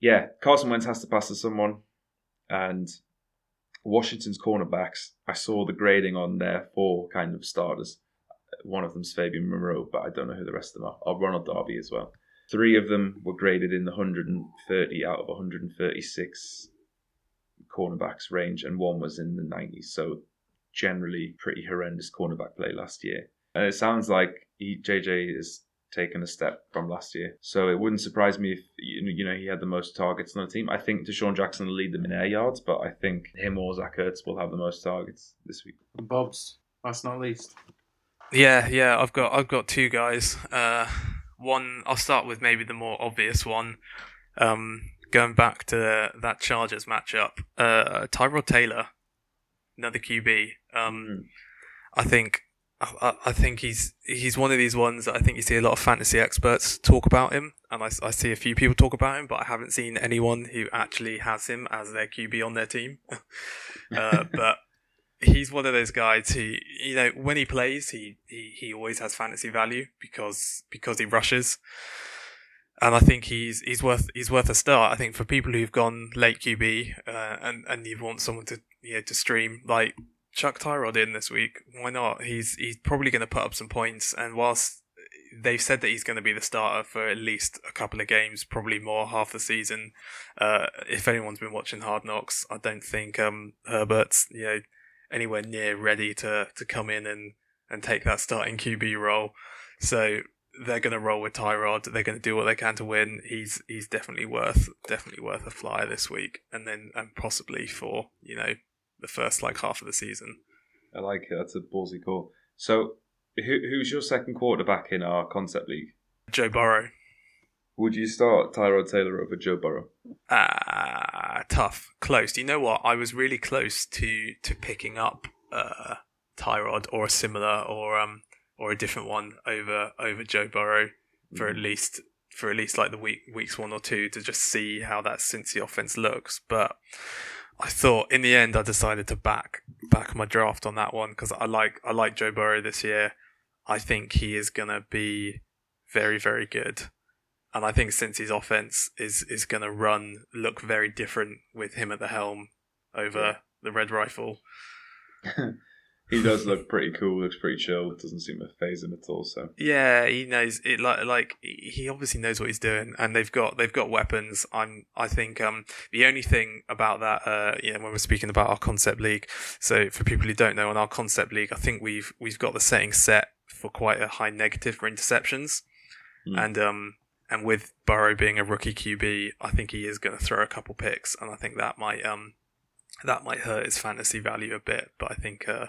Yeah, Carson Wentz has to pass to someone. And Washington's cornerbacks, I saw the grading on there for kind of starters. One of them's Fabian Moreau, but I don't know who the rest of them are. Or Ronald Darby as well. Three of them were graded in the 130 out of 136 cornerbacks range, and one was in the 90s. So generally pretty horrendous cornerback play last year. And it sounds like he, JJ has taken a step from last year. So it wouldn't surprise me if you know, he had the most targets on the team. I think DeSean Jackson will lead them in air yards, but I think him or Zach Ertz will have the most targets this week. Bob's, last not least. Yeah, yeah, I've got I've got two guys. Uh, one, I'll start with maybe the more obvious one. Um, going back to that Chargers matchup, uh, Tyrod Taylor, another QB. Um, I think I, I think he's he's one of these ones that I think you see a lot of fantasy experts talk about him, and I, I see a few people talk about him, but I haven't seen anyone who actually has him as their QB on their team. uh, but he's one of those guys who you know when he plays, he, he he always has fantasy value because because he rushes. And I think he's he's worth he's worth a start. I think for people who've gone late QB uh, and and you want someone to you know to stream like chuck Tyrod in this week. Why not? He's he's probably going to put up some points. And whilst they've said that he's going to be the starter for at least a couple of games, probably more half the season. Uh, if anyone's been watching Hard Knocks, I don't think um, Herbert's you know anywhere near ready to to come in and and take that starting QB role. So they're going to roll with Tyrod. They're going to do what they can to win. He's he's definitely worth definitely worth a flyer this week, and then and possibly for you know the first like half of the season. I like it. That's a ballsy call. So, who, who's your second quarterback in our concept league? Joe Burrow. Would you start Tyrod Taylor over Joe Burrow? Ah, tough, close. Do You know what? I was really close to to picking up uh, Tyrod or a similar or um or a different one over over Joe Burrow for at least for at least like the week weeks one or two to just see how that Cincy offense looks. But I thought in the end I decided to back back my draft on that one because I like I like Joe Burrow this year. I think he is gonna be very very good. And I think since his offense is is going to run look very different with him at the helm over the red rifle. he does look pretty cool. Looks pretty chill. It doesn't seem to phase him at all. So Yeah, he knows it. Like like he obviously knows what he's doing, and they've got they've got weapons. I'm I think um the only thing about that uh you know when we're speaking about our concept league. So for people who don't know, on our concept league, I think we've we've got the setting set for quite a high negative for interceptions, Hmm. and um and with Burrow being a rookie QB, I think he is going to throw a couple picks, and I think that might um that might hurt his fantasy value a bit. But I think uh,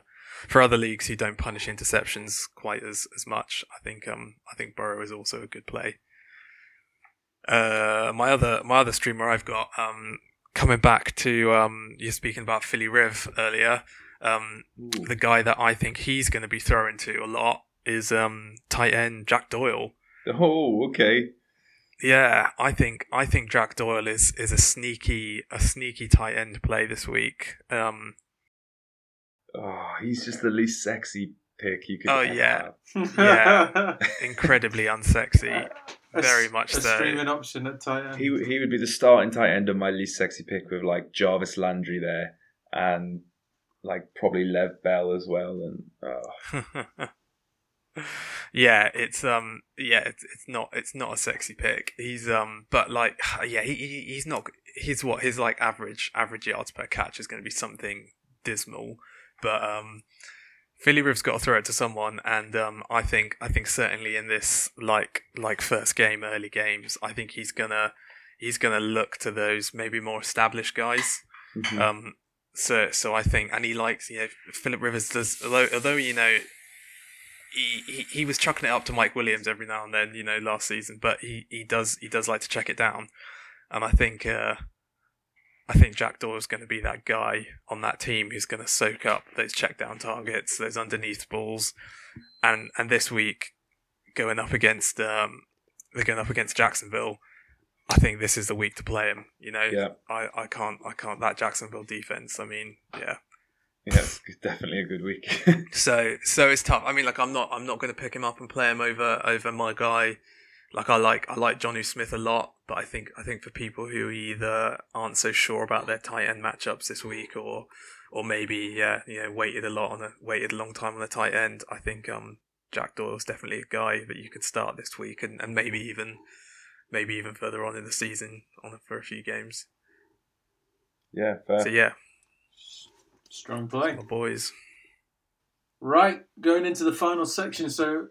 for other leagues who don't punish interceptions quite as, as much, I think um I think Burrow is also a good play. Uh, my other my other streamer I've got um coming back to um you're speaking about Philly Riv earlier. Um, the guy that I think he's going to be throwing to a lot is um tight end Jack Doyle. oh, okay. Yeah, I think I think Jack Doyle is is a sneaky a sneaky tight end play this week. Um, Oh, he's just the least sexy pick you could. Oh, ever yeah. have. Yeah. incredibly unsexy, A very s- much a so. streaming option at tight end. He he would be the starting tight end of my least sexy pick with like Jarvis Landry there and like probably Lev Bell as well and oh, yeah, it's um, yeah, it's, it's not it's not a sexy pick. He's um, but like, yeah, he, he he's not. He's what his like average average yards per catch is going to be something dismal, but um, Philly Rivers got to throw it to someone, and um, I think I think certainly in this like like first game, early games, I think he's gonna he's gonna look to those maybe more established guys. Mhm. Um, so so I think, and he likes you know Philip Rivers does although although you know he, he he was chucking it up to Mike Williams every now and then you know last season, but he, he does he does like to check it down, and I think uh, I think Jack Doyle is going to be that guy on that team who's going to soak up those check down targets, those underneath balls, and and this week going up against um they're going up against Jacksonville. I think this is the week to play him. You know, Yeah. I, I can't I can't that Jacksonville defense. I mean, yeah. Yeah, it's definitely a good week. So so it's tough. I mean, like I'm not I'm not going to pick him up and play him over over my guy. Like I like I like Jonnu Smith a lot, but I think I think for people who either aren't so sure about their tight end matchups this week, or or maybe yeah you know waited a lot on a waited a long time on the tight end, I think um Jack Doyle's definitely a guy that you could start this week, and, and maybe even maybe even further on in the season on for a few games. yeah, fair. So yeah, Strong play. my boys. Right, going into the final section. So,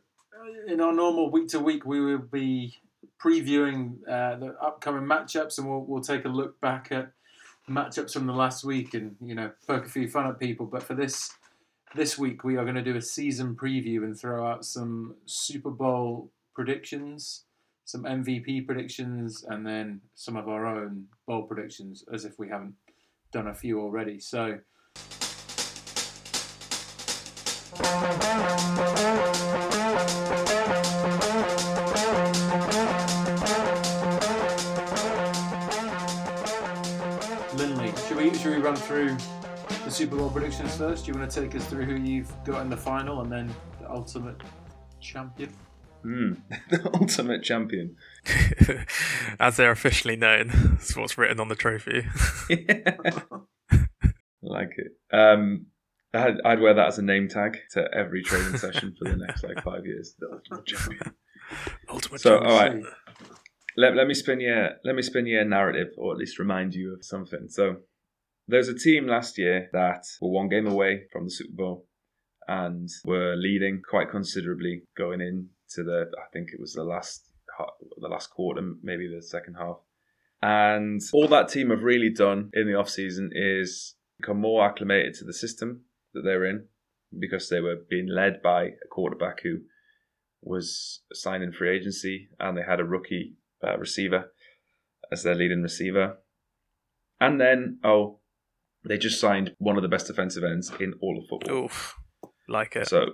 in our normal week to week, we will be previewing uh, the upcoming matchups, and we'll we'll take a look back at matchups from the last week, and you know, poke a few fun at people. But for this this week, we are going to do a season preview and throw out some Super Bowl predictions, some MVP predictions, and then some of our own bowl predictions, as if we haven't done a few already. So. Should we run through the Super Bowl predictions first? Do you want to take us through who you've got in the final and then the ultimate champion? Hmm. the ultimate champion. As they're officially known, that's what's written on the trophy. Yeah. like it. Um, I'd, I'd wear that as a name tag to every training session for the next like five years. The ultimate champion. Ultimate So, champion. all right. Let, let me spin you let me spin you a narrative, or at least remind you of something. So, there's a team last year that were one game away from the Super Bowl, and were leading quite considerably going into the. I think it was the last the last quarter, maybe the second half. And all that team have really done in the off season is become more acclimated to the system that they're in, because they were being led by a quarterback who was signed in free agency, and they had a rookie uh, receiver as their leading receiver. And then, oh, they just signed one of the best defensive ends in all of football. Oof. Like it. So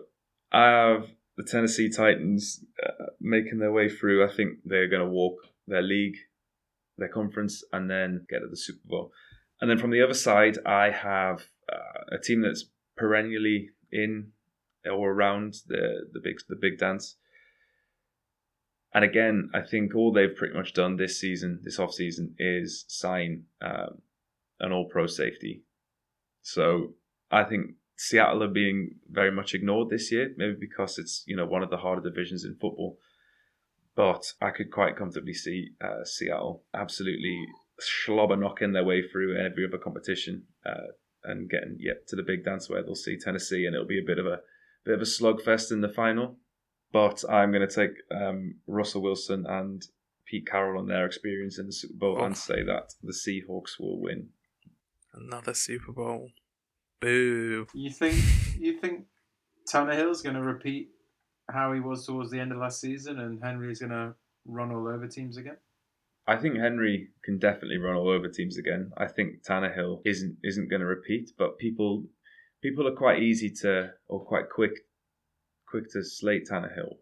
I have the Tennessee Titans uh, making their way through. I think they're going to walk their league, their conference, and then get to the Super Bowl. And then from the other side, I have uh, a team that's perennially in or around the the big the big dance. And again, I think all they've pretty much done this season, this off season, is sign um, an All Pro safety. So I think Seattle are being very much ignored this year, maybe because it's you know one of the harder divisions in football. But I could quite comfortably see uh, Seattle absolutely slobber knocking their way through every other competition uh, and getting yet to the big dance where they'll see Tennessee, and it'll be a bit of a bit of a slugfest in the final. But I'm going to take um, Russell Wilson and Pete Carroll on their experience in the Super Bowl Oh. and say that the Seahawks will win. Another Super Bowl. Boo. You think you think Tannehill's going to repeat how he was towards the end of last season, and Henry's going to run all over teams again? I think Henry can definitely run all over teams again. I think Tannehill isn't isn't going to repeat, but people people are quite easy to or quite quick quick to slate Tannehill,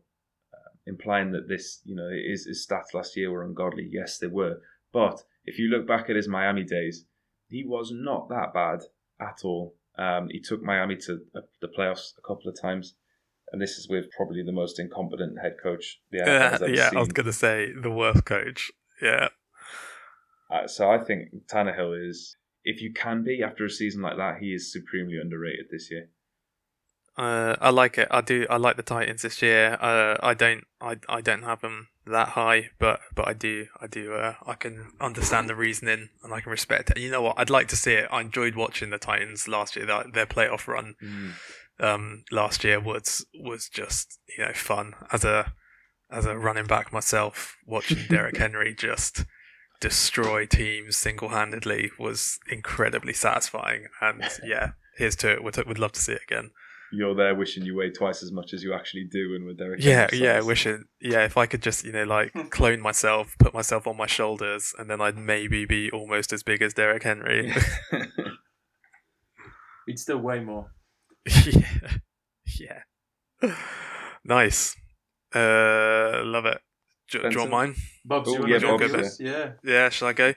uh, implying that this you know his, his stats last year were ungodly. Yes, they were, but if you look back at his Miami days, he was not that bad at all. Um, he took Miami to uh, the playoffs a couple of times, and this is with probably the most incompetent head coach the NFL Uh, ever yeah, seen. I was going to say the worst coach. Yeah. Uh, so I think Tannehill is, if you can be after a season like that, he is supremely underrated this year. Uh, I like it. I do. I like the Titans this year. Uh, I don't. I, I don't have them that high, but but I do. I do. Uh, I can understand the reasoning and I can respect it. You know what? I'd like to see it. I enjoyed watching the Titans last year. Their, their playoff run Mm. um, last year was was just you know fun as a as a running back myself. Watching Derrick Henry just destroy teams single handedly was incredibly satisfying. And yeah, here's to it. We'd, we'd love to see it again. You're there wishing you weigh twice as much as you actually do, and with Derrick. Yeah, Henry yeah. size. Wishing, yeah. If I could just, you know, like clone myself, put myself on my shoulders, and then I'd maybe be almost as big as Derrick Henry. He'd still weigh more. yeah, yeah. Nice. Uh, love it. Do, do you want mine? Bob's Oh, you yeah, wanna go Bob's, first? Yeah. Yeah, shall I go?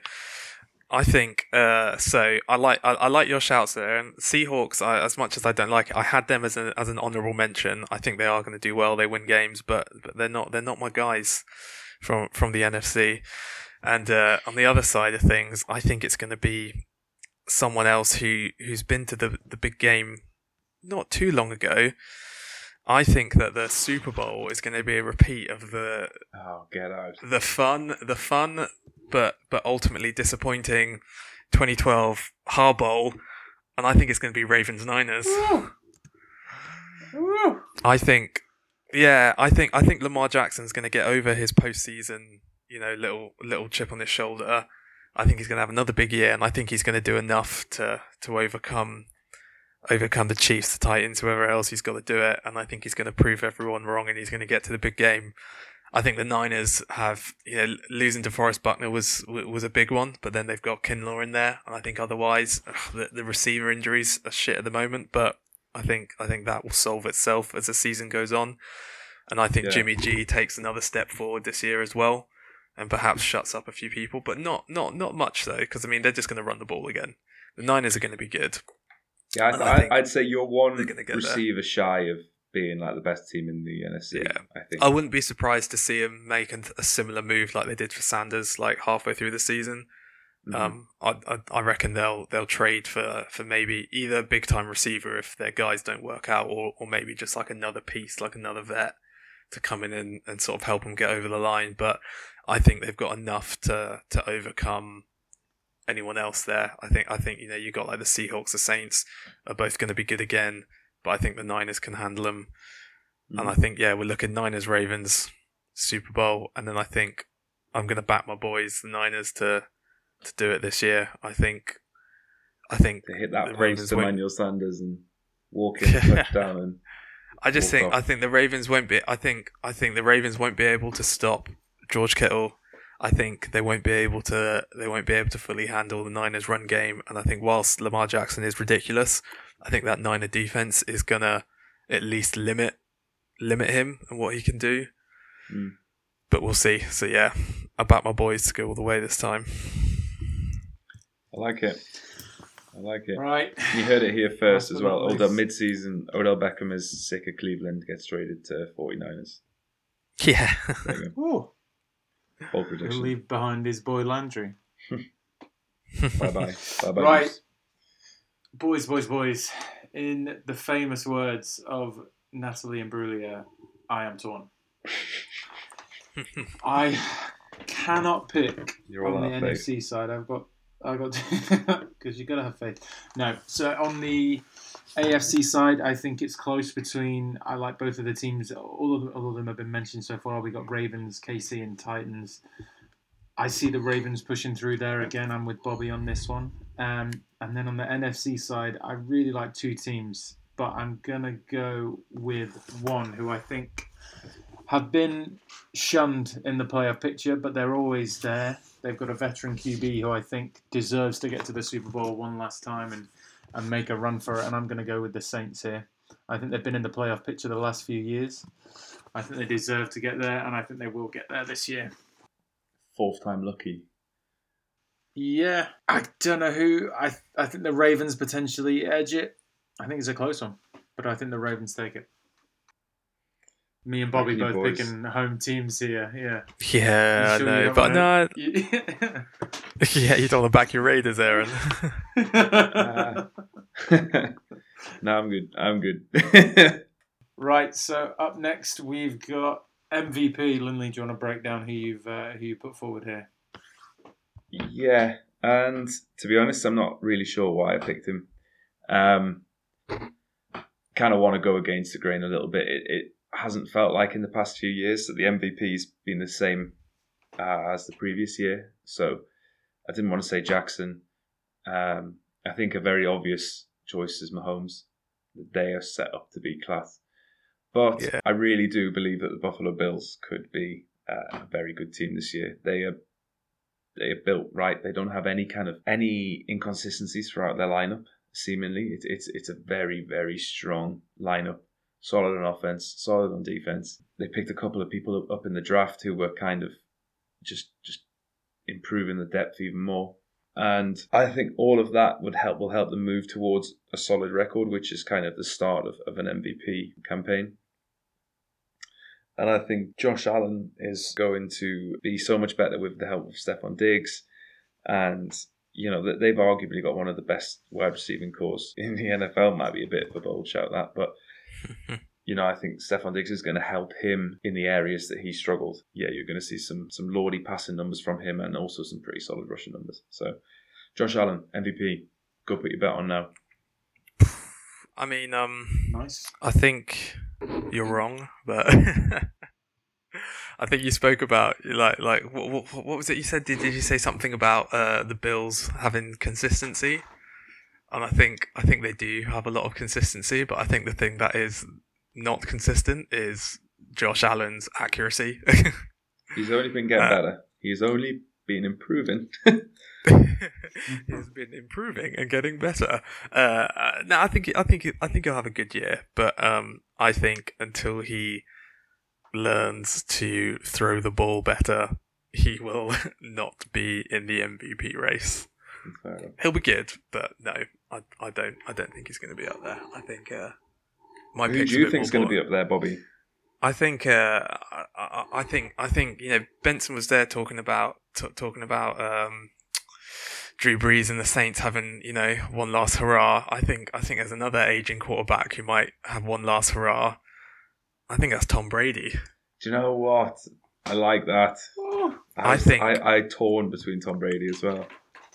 I think uh, so. I like I, I like your shouts there. And Seahawks, I, as much as I don't like it, I had them as an as an honourable mention. I think they are going to do well. They win games, but but they're not they're not my guys from from the NFC. And uh, on the other side of things, I think it's going to be someone else who who's been to the the big game not too long ago. I think that the Super Bowl is going to be a repeat of the oh, get out! the fun, the fun, but but ultimately disappointing 2012 Har Bowl, and I think it's going to be Ravens Niners. I think, yeah, I think I think Lamar Jackson's going to get over his postseason, you know, little little chip on his shoulder. I think he's going to have another big year, and I think he's going to do enough to to overcome overcome the Chiefs, the Titans, whoever else he's got to do it. And I think he's going to prove everyone wrong, and he's going to get to the big game. I think the Niners have, you know, losing to Forrest Buckner was was a big one, but then they've got Kinlaw in there, and I think otherwise ugh, the, the receiver injuries are shit at the moment. But I think I think that will solve itself as the season goes on, and I think Yeah. Jimmy G takes another step forward this year as well, and perhaps shuts up a few people, but not not not much though, because I mean they're just going to run the ball again. The Niners are going to be good. Yeah, I, I I think I'd say you're one get there. receiver shy of being like the best team in the NFC. Yeah. I think. I wouldn't be surprised to see them make a, a similar move like they did for Sanders, like halfway through the season. Mhm. Um, I, I I reckon they'll they'll trade for for maybe either a big time receiver if their guys don't work out, or or maybe just like another piece, like another vet, to come in and, and sort of help them get over the line. But I think they've got enough to to overcome anyone else there. I think I think you know you got like the Seahawks, the Saints are both going to be good again, but I think the Niners can handle them. And I mm. think, yeah, we're looking Niners Ravens Super Bowl, and then I think I'm going to back my boys, the Niners, to to do it this year. I think, I think to hit that the Ravens to Emmanuel Sanders and walk in touchdown and I just think off. I think the Ravens won't be. I think I think the Ravens won't be able to stop George Kittle. I think they won't be able to. They won't be able to fully handle the Niners' run game. And I think whilst Lamar Jackson is ridiculous, I think that Niner defense is gonna at least limit limit him and what he can do. Mm. But we'll see. So yeah, I back my boys to go all the way this time. I like it. I like it. Right. You heard it here first Last as well. not Odell mid-season, Odell Beckham is sick of Cleveland, gets traded to 49ers. Yeah. There you go. Ooh, Bold he'll leave behind his boy Landry. Bye bye. Bye bye. Right. Boys, boys, boys. In the famous words of Natalie Imbruglia, I am torn. I cannot pick You're on the of. NFC side. I've got, I got because you got to have faith. No, so on the AFC side, I think it's close between. I like both of the teams. All of them, all of them have been mentioned so far. We got Ravens, KC, and Titans. I see the Ravens pushing through there again. I'm with Bobby on this one. Um, and then on the NFC side, I really like two teams, but I'm gonna go with one who I think have been shunned in the playoff picture, but they're always there. They've got a veteran QB who I think deserves to get to the Super Bowl one last time and, and make a run for it. And I'm going to go with the Saints here. I think they've been in the playoff picture the last few years. I think they deserve to get there, and I think they will get there this year. Fourth time lucky. Yeah, I don't know who. I I think the Ravens potentially edge it. I think it's a close one, but I think the Ravens take it. Me and Bobby both boys. picking home teams here. Yeah. Yeah, I sure know, but wanna- no, yeah, you don't want to back your Raiders, Aaron. Uh, no, I'm good. I'm good. right. So up next we've got MVP. Lindley, do you want to break down who you've uh, who you put forward here? yeah, and to be honest, I'm not really sure why I picked him. Um, kind of want to go against the grain a little bit. It, it hasn't felt like in the past few years that the MVP's been the same uh, as the previous year. So I didn't want to say Jackson. Um, I think a very obvious choice is Mahomes. They are set up to be class. But Yeah. I really do believe that the Buffalo Bills could be uh, a very good team this year. They are they are built right. They don't have any kind of any inconsistencies throughout their lineup. Seemingly, it's it's it's a very very strong lineup. Solid on offense, solid on defense. They picked a couple of people up in the draft who were kind of just just improving the depth even more. And I think all of that would help will help them move towards a solid record, which is kind of the start of, of an MVP campaign. And I think Josh Allen is going to be so much better with the help of Stefon Diggs. And, you know, they've arguably got one of the best wide receiving cores in the NFL. Might be a bit of a bold shout, that. But, you know, I think Stefon Diggs is going to help him in the areas that he struggled. Yeah, you're going to see some some lordy passing numbers from him and also some pretty solid rushing numbers. So, Josh Allen, MVP. Go put your bet on now. I mean, um, Nice. I think you're wrong, but I think you spoke about like like what, what, what was it you said? Did, did you say something about uh, the Bills having consistency? And I think I think they do have a lot of consistency, but I think the thing that is not consistent is Josh Allen's accuracy. He's only been getting Uh, better. He's only been improving. He's been improving and getting better. Uh, uh, no, I think I think I think he'll have a good year, but um, I think until he learns to throw the ball better, he will not be in the MVP race. He'll be good, but no, I, I don't I don't think he's going to be up there. I think uh, my Who do you think's going to be up there, Bobby? I think uh, I, I, I think I think you know Benson was there talking about t- talking about um, Drew Brees and the Saints having you know one last hurrah. I think I think there's another aging quarterback who might have one last hurrah. I think that's Tom Brady. Do you know what? I like that. I was- think- I, I torn between Tom Brady as well.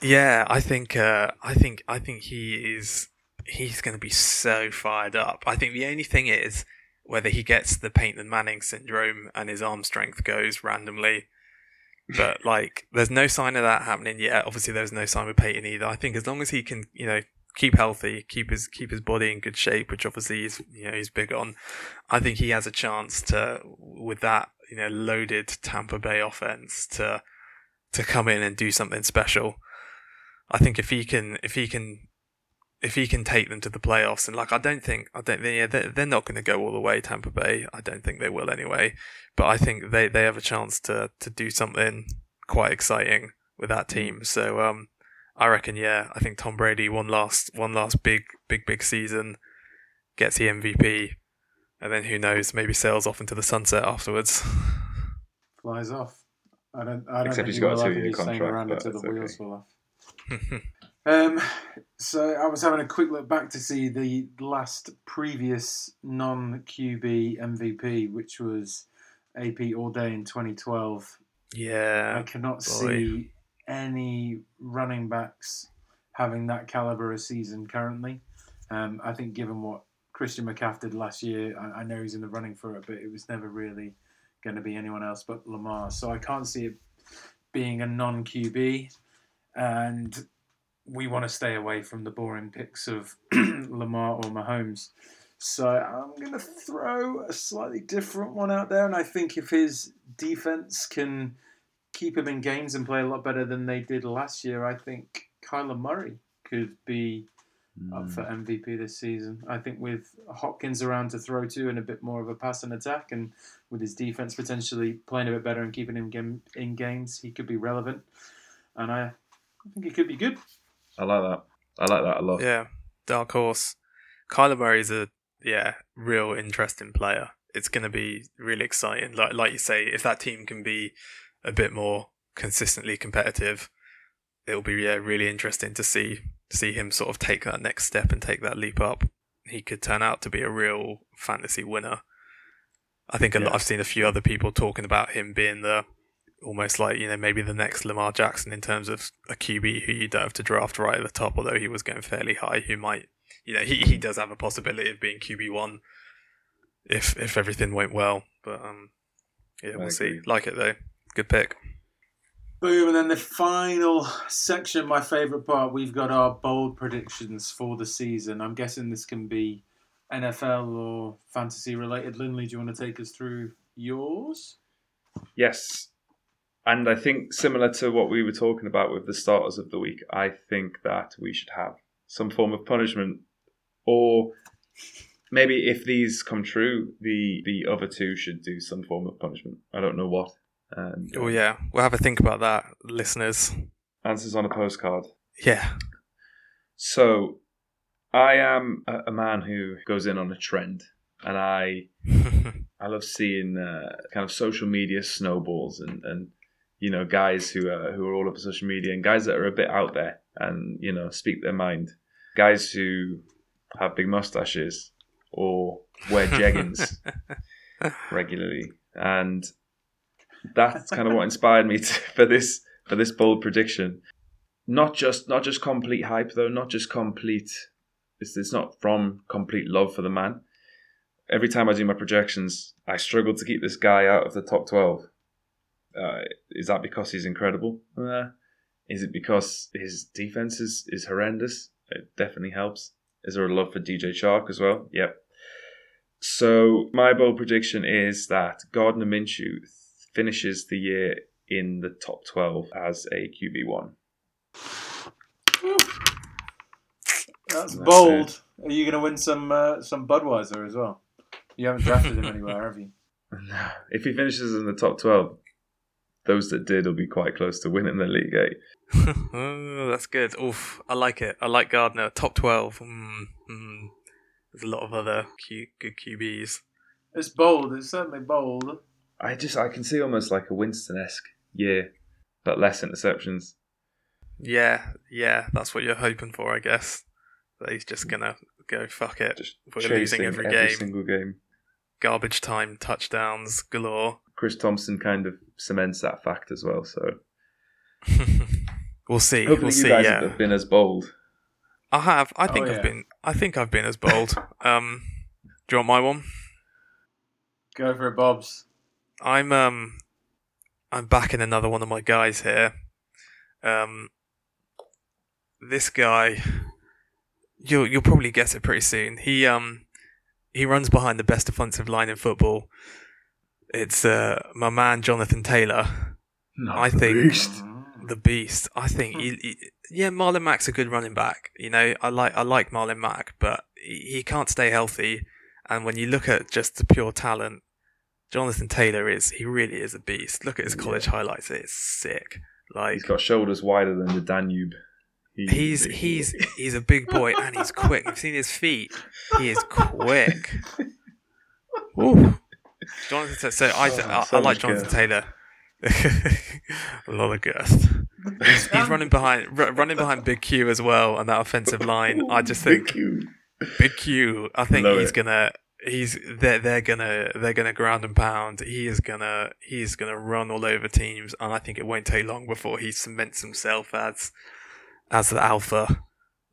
Yeah, I think uh, I think I think he is he's going to be so fired up. I think the only thing is whether he gets the Peyton Manning syndrome and his arm strength goes randomly. But like, there's no sign of that happening yet. Obviously, there's no sign with Peyton either. I think as long as he can, you know, keep healthy, keep his keep his body in good shape, which obviously he's you know he's big on. I think he has a chance to with that you know loaded Tampa Bay offense to to come in and do something special. I think if he can, if he can, if he can take them to the playoffs, and like I don't think, I don't, yeah, they're, they're not going to go all the way. Tampa Bay, I don't think they will anyway. But I think they they have a chance to to do something quite exciting with that team. So um, I reckon, yeah, I think Tom Brady one last one last big big big season gets the MVP, and then who knows, maybe sails off into the sunset afterwards. Flies off. I don't. I don't Except think he's he got a will. I think two-year he's contract, around but until the it's okay. wheels fall off. Um, so I was having a quick look back to see the last previous non QB MVP, which was AP All Day in 2012. Yeah. I cannot boy. see any running backs having that caliber of season currently. Um, I think given what Christian McCaff did last year, I, I know he's in the running for it, but it was never really going to be anyone else but Lamar. So I can't see it being a non QB. And we want to stay away from the boring picks of Lamar or Mahomes. So I'm going to throw a slightly different one out there. And I think if his defense can keep him in games and play a lot better than they did last year, I think Kyler Murray could be up for hmm. MVP this season. I think with Hopkins around to throw to and a bit more of a pass and attack, and with his defense potentially playing a bit better and keeping him in games, he could be relevant. And I, I think he could be good. I like that. I like that a lot. Yeah, dark horse. Kyler Murray's a yeah real interesting player. it's going to be really exciting. Like like you say, if that team can be a bit more consistently competitive, it'll be yeah really interesting to see see him sort of take that next step and take that leap up. He could turn out to be a real fantasy winner. I think a lot, I've seen a few other people talking about him being the almost like you know maybe the next Lamar Jackson in terms of a QB who you don't have to draft right at the top, although he was going fairly high. Who might you know he, he does have a possibility of being QB one if if everything went well, but um yeah we'll see. Like it though, good pick. Boom, and then the final section, my favourite part, we've got our bold predictions for the season. I'm guessing this can be NFL or fantasy related. Lindley, do you want to take us through yours? Yes. And I think similar to what we were talking about with the starters of the week, I think that we should have some form of punishment or maybe if these come true, the the other two should do some form of punishment. I don't know what. And Oh yeah, we'll have a think about that, listeners. answers on a postcard. Yeah. So I am a, a man who goes in on a trend and I I love seeing uh, kind of social media snowballs and, and you know guys who are who are all over social media and guys that are a bit out there and you know speak their mind. Guys who have big mustaches or wear jeggings regularly, and that's kind of what inspired me to, for this for this bold prediction. Not just not just complete hype though, not just complete. It's, it's not from complete love for the man every time I do my projections, I struggle to keep this guy out of the top 12. Uh, is that because he's incredible? Uh, is it because his defense is, is horrendous? It definitely helps. Is there a love for DJ Chark as well? Yep. So my bold prediction is that Gardner Minshew finishes the year in the top 12 as a QB1. That's That's bold. Are you going to win some uh, some Budweiser as well? You haven't drafted him anywhere, have you? No. If he finishes in the top 12, those that did will be quite close to winning the league, Eight. oh, that's good. Oof, I like it. I like Gardner. Top 12. Mm, mm. There's a lot of other Q- good QBs. It's bold. It's certainly bold. I just I can see almost like a Winston esque year, but less interceptions. Yeah, yeah, that's what you're hoping for, I guess. That he's just gonna go fuck it. Just We're losing every every game. single game. Garbage time touchdowns galore. Chris Thompson kind of cements that fact as well. So we'll see. hopefully we'll you see. guys Yeah, have been as bold. I have. I think Oh, I've yeah. been. I think I've been as bold. Um, do you want my one? Go for it, Bobs. I'm um I'm backing another one of my guys here. Um this guy you'll you'll probably guess it pretty soon. He um he runs behind the best defensive line in football. It's uh my man Jonathan Taylor, No, I think- the beast. I think he, he, yeah, Marlon Mack's a good running back. You know, I like I like Marlon Mack, but he, he can't stay healthy. And when you look at just the pure talent, Jonathan Taylor is he really is a beast. Look at his college highlights; it's sick. Like He's got shoulders wider than the Danube. He- he's he's he's a big boy and he's quick. You've seen his feet; he is quick. Ooh. Jonathan, Ta- so I, Oh, I, I like much Jonathan girth. Taylor. a lot of girth. He's, he's um, running behind, r- running behind Big Q as well, and that offensive line. I just think Thank you. Big Q. I think Love he's it. gonna. He's they're they're gonna they're gonna ground and pound. He is gonna he's gonna run all over teams, and I think it won't take long before he cements himself as as the alpha,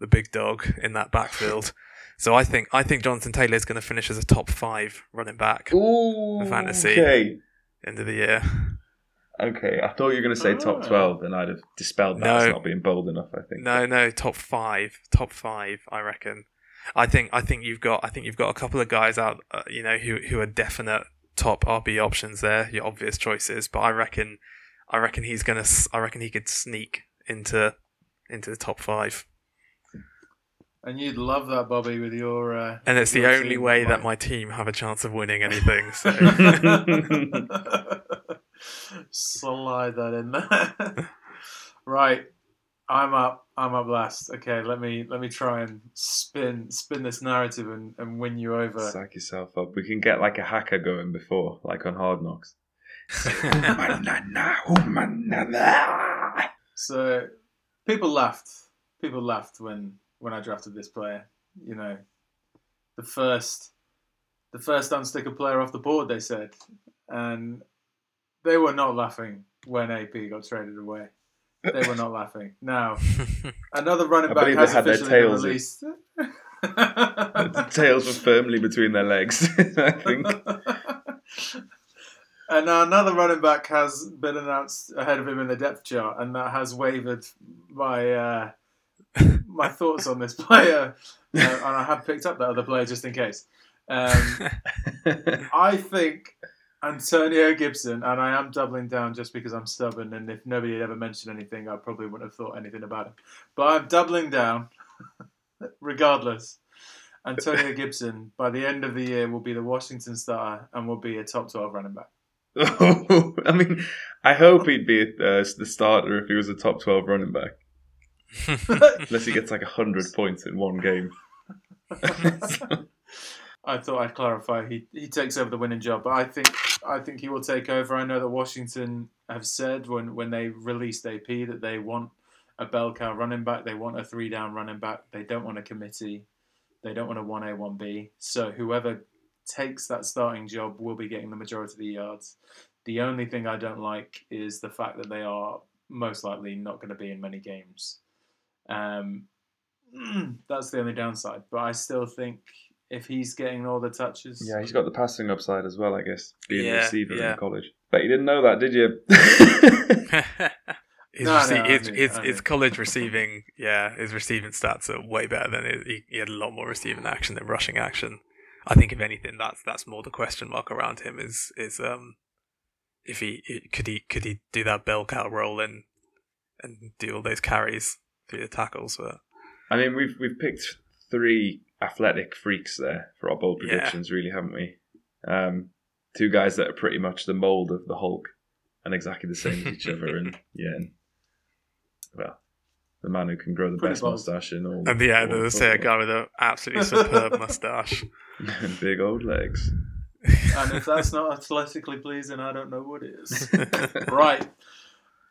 the big dog in that backfield. So I think I think Jonathan Taylor is going to finish as a top five running back Ooh, fantasy. Okay. end of the year. Okay, I thought you were going to say top Ah. 12, and I'd have dispelled that No. as not being bold enough, I think. No, no, top five, top five. I reckon. I think I think you've got I think you've got a couple of guys out, uh, you know, who who are definite top RB options there. Your obvious choices, but I reckon, I reckon he's gonna. I reckon he could sneak into into the top five, And you'd love that, Bobby, with your. Uh, and it's the only team, way that my team have a chance of winning anything. So Slide that in there. right. I'm up. I'm up last. Okay, let me let me try and spin spin this narrative and, and win you over. Psych yourself up. We can get like a haka going before, like on Hard Knocks. So people laughed. People laughed when when I drafted this player. You know, the first the first unsticker player off the board. They said, and they were not laughing when AP got traded away. They were not laughing. Now another running back believe has had their officially been tails in. released. the tails were firmly between their legs, I think. and now another running back has been announced ahead of him in the depth chart, and that has wavered my uh, my thoughts on this player. Uh, and I have picked up that other player just in case. Um, I think Antonio Gibson, and I am doubling down just because I'm stubborn, and if nobody had ever mentioned anything, I probably wouldn't have thought anything about him. But I'm doubling down, regardless. Antonio Gibson, by the end of the year, will be the Washington starter and will be a top 12 running back. I mean, I hope he'd be uh, the starter if he was a top 12 running back. Unless he gets like 100 points in one game. I thought I'd clarify. He he takes over the winning job, but I think I think he will take over. I know that Washington have said when when they released AP that they want a bell cow running back. They want a three down running back. They don't want a committee. They don't want a one A one B. So whoever takes that starting job will be getting the majority of the yards. The only thing I don't like is the fact that they are most likely not going to be in many games. Um, that's the only downside. But I still think if he's getting all the touches, Yeah, he's got the passing upside as well, I guess, being a receiver yeah. in college. But you didn't know that, did you? his, No, rece- no, his, knew- his, his college receiving, yeah, his receiving stats are way better than his, he, he had a lot more receiving action than rushing action. I think if anything, that's that's more the question mark around him is is um if he could he could he do that bell cow role and and do all those carries through the tackles, but I mean, we've we've picked three athletic freaks there for our bold Yeah. predictions, really, haven't we? Um, two guys that are pretty much the mold of the Hulk and exactly the same as each other, and yeah, and, well, the man who can grow the Pretty best bold. mustache in all. and yeah, all there's of a guy with an absolutely superb mustache. and big old legs. and if that's not athletically pleasing, I don't know what is. right.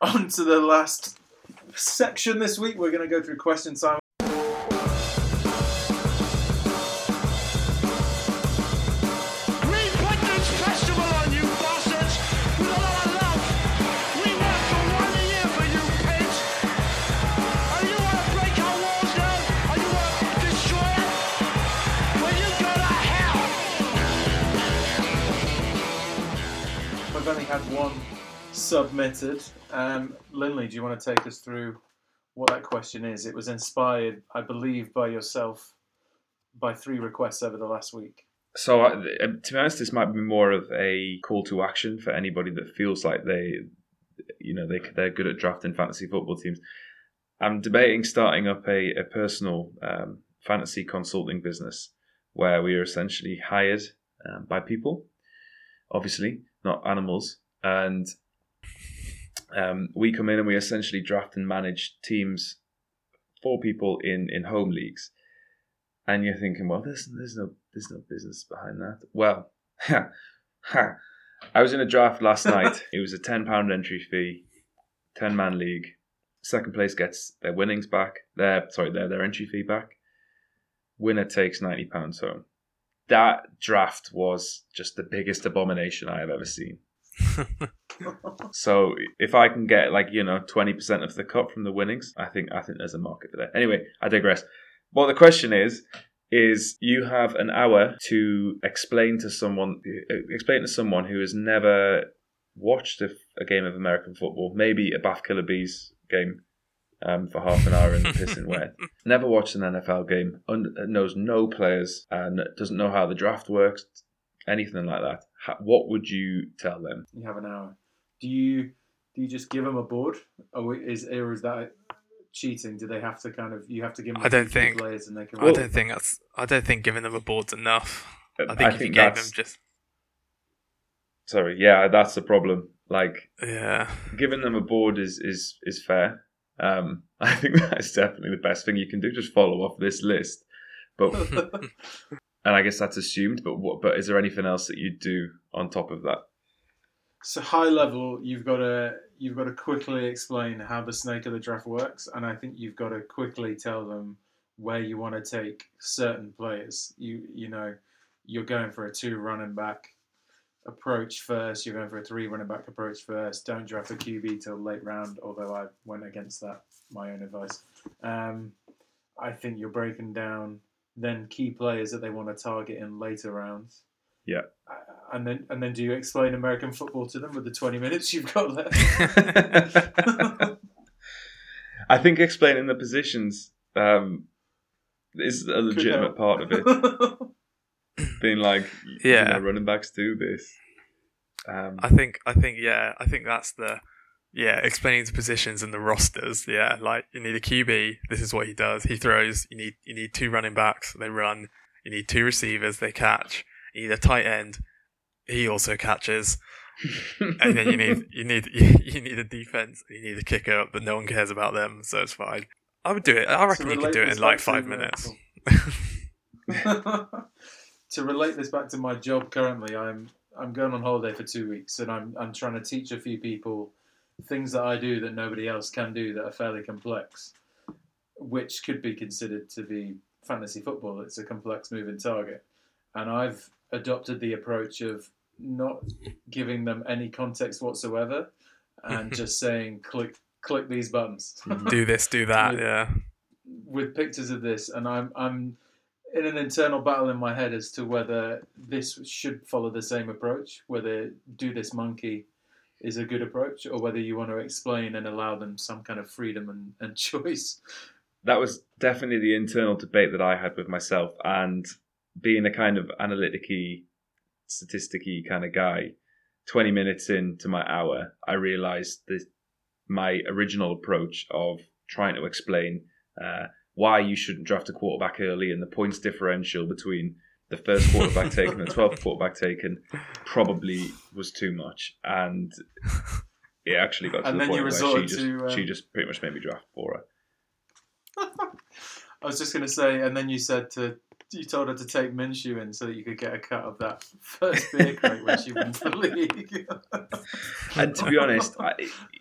On to the last section this week. We're going to go through question time. Submitted. Um, Linley, do you want to take us through what that question is? It was inspired, I believe, by yourself by three requests over the last week. So, uh, to be honest, this might be more of a call to action for anybody that feels like they, you know, they they're good at drafting fantasy football teams. I'm debating starting up a a personal um, fantasy consulting business where we are essentially hired um, by people, obviously not animals, and um, we come in and we essentially draft and manage teams for people in in home leagues and you're thinking, well, there's there's no there's no business behind that. Well, ha, ha. I was in a draft last night. It was a ten pound entry fee, ten man league. Second place gets their winnings back. Their sorry, their their entry fee back. Winner takes ninety pounds home. That draft was just the biggest abomination I have ever seen. So if I can get like you know twenty percent of the cut from the winnings, I think I think there's a market for that. Anyway, I digress. What the question is is you have an hour to explain to someone uh, explain to someone who has never watched a, a game of American football, maybe a Bath Killer Bees game um, for half an hour in the pissing wet. Never watched an NFL game, un- knows no players, and doesn't know how the draft works, anything like that. Ha- what would you tell them? You have an hour. Do you do you just give them a board, or is or is that cheating? Do they have to kind of you have to give them? I don't think- players and they can. I don't think that's. I don't think giving them a board's enough. I think if you gave them just sorry, yeah, that's the problem. Like yeah, giving them a board is is is fair. Um, I think that's definitely the best thing you can do. Just follow off this list. But and I guess that's assumed. But what? But is there anything else that you do on top of that? So high level, you've got to you've got to quickly explain how the snake of the draft works, and I think you've got to quickly tell them where you want to take certain players. You you know, you're going for a two running back approach first. You're going for a three running back approach first. Don't draft a QB till late round. Although I went against that, my own advice. Um, I think you're breaking down then key players that they want to target in later rounds. Yeah. And then and then do you explain American football to them with the 20 minutes you've got left? I think explaining the positions um, is a legitimate part of it. Being like, you Yeah. know, running backs do this. Um, I think I think yeah, I think that's the yeah, explaining the positions and the rosters. Yeah, like you need a QB, this is what he does. He throws, you need you need two running backs, they run, you need two receivers, they catch, you need a tight end, he also catches. And then you need you need you need a defense, you need a kicker, but no one cares about them, so it's fine. I would do it. I reckon you could do it in like five uh, minutes. to relate this back to my job currently, I'm I'm going on holiday for two weeks, and I'm I'm trying to teach a few people things that I do that nobody else can do that are fairly complex, which could be considered to be fantasy football. It's a complex moving target, and I've adopted the approach of not giving them any context whatsoever, and just saying click click these buttons. do this, do that, With- yeah. with pictures of this, and I'm I'm in an internal battle in my head as to whether this should follow the same approach, whether do this monkey is a good approach, or whether you want to explain and allow them some kind of freedom and, and choice. that was definitely the internal debate that I had with myself. And being a kind of analytic-y, statistic-y kind of guy, 20 minutes into my hour, I realized that my original approach of trying to explain uh, why you shouldn't draft a quarterback early and the points differential between the first quarterback taken the 12th quarterback taken probably was too much. And it actually got to And the point where she just, to, um, she just pretty much made me draft for her. I was just going to say, and then you said to you told her to take Minshew in so that you could get a cut of that first beer crate when she went to the league. And to be honest, I,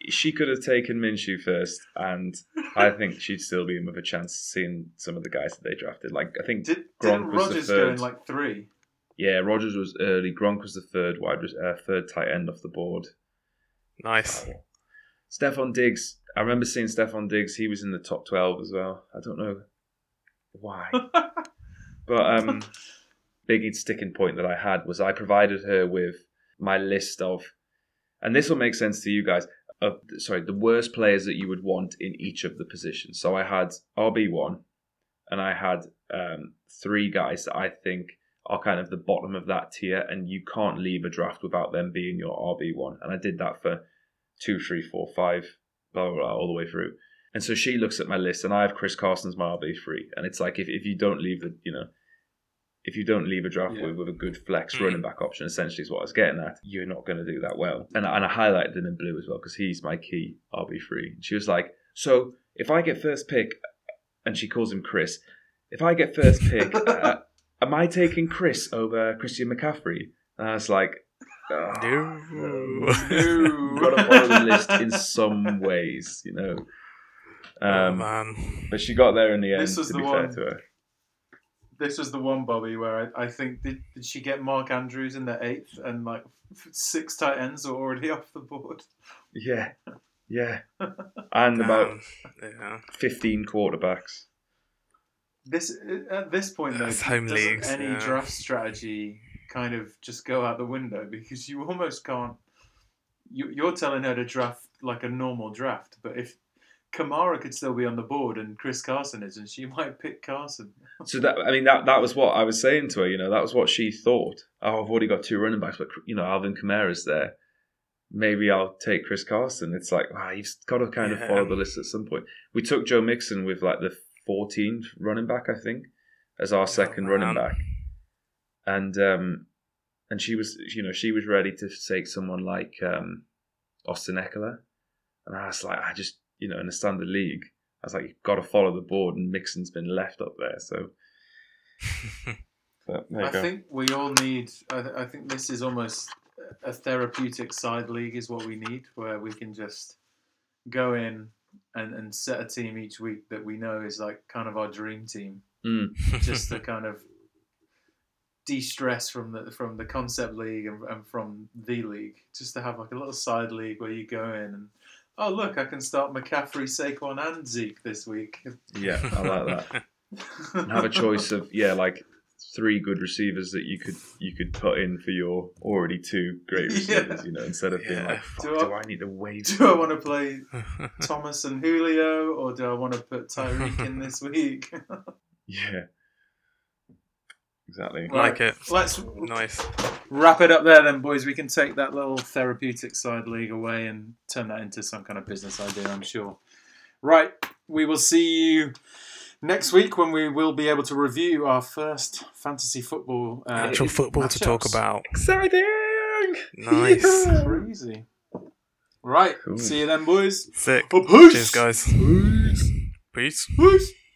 she could have taken Minshew first, and I think she'd still be in with a chance seeing some of the guys that they drafted. Like I think Did, Gronk didn't was the Rodgers go third. in like three? yeah, Rodgers was early. Gronk was the third wide, res- uh, third tight end off the board. Nice. Stefon Diggs. I remember seeing Stefon Diggs. He was in the top twelve as well. I don't know why, but um, big sticking point that I had was I provided her with my list of, and this will make sense to you guys. Of sorry, the worst players that you would want in each of the positions. So I had RB one, and I had um, three guys that I think are kind of the bottom of that tier, and you can't leave a draft without them being your RB one. And I did that for two, three, four, five, blah, blah, blah, all the way through. And so she looks at my list, and I have Chris Carson's my RB three, and it's like if, if you don't leave the, you know, if you don't leave a draft Yeah. with, with a good flex Mm. running back option, essentially is what I was getting at, you're not going to do that well. And, I- and I highlighted him in blue as well because he's my key RB three. She was like, so if I get first pick, and she calls him Chris, if I get first pick, uh, am I taking Chris over Christian McCaffrey? And I was like, "Ah, No. You've got to follow the list in some ways, you know. oh, Um, man. but she got there in the end. This was to the be fair to her, This was the one, Bobby, where I, I think did, did she get Mark Andrews in the eighth, and like six tight ends are already off the board. yeah, yeah, and about Yeah. fifteen quarterbacks. This uh, at this point though, That's home doesn't leagues, any yeah. draft strategy kind of just go out the window because you almost can't. You, you're telling her to draft like a normal draft, but if Kamara could still be on the board and Chris Carson is, and she might pick Carson. So that I mean that that was what I was saying to her. You know, that was what she thought. Oh, I've already got two running backs, but you know, Alvin Kamara's there. Maybe I'll take Chris Carson. It's like, wow, you've got to kind of Yeah. follow the list at some point. We took Joe Mixon with like the 14th running back, I think, as our second running back, and um, and she was, you know, she was ready to take someone like um, Austin Ekeler, and I was like, I just you know, in a standard league, I was like, you've got to follow the board, and Mixon's been left up there. So, but there you I go. think we all need. I, th- I think this is almost a therapeutic side league is what we need, where we can just go in and, and set a team each week that we know is like kind of our dream team, Mm. just to kind of de-stress from the from the concept league and, and from the league, just to have like a little side league where you go in and oh look, I can start McCaffrey, Saquon, and Zeke this week. Yeah, I like that. and have a choice of yeah, like three good receivers that you could you could put in for your already two great Yeah. receivers. You know, instead of being Yeah. like, Fuck, Do do, I- I, need to wait? Do I want to play Thomas and Julio, or do I want to put Tyreek in this week? Yeah, exactly. Like it. Let's nice. wrap it up there, then, boys. We can take that little therapeutic side league away and turn that into some kind of business idea. I'm sure. Right, we will see you next week when we will be able to review our first fantasy football. Uh, Actual football to talk about. Exciting! Nice. Crazy. Right, Cool. see you then, boys. Sick. Oh, peace. Cheers, guys. Peace. Peace. Peace.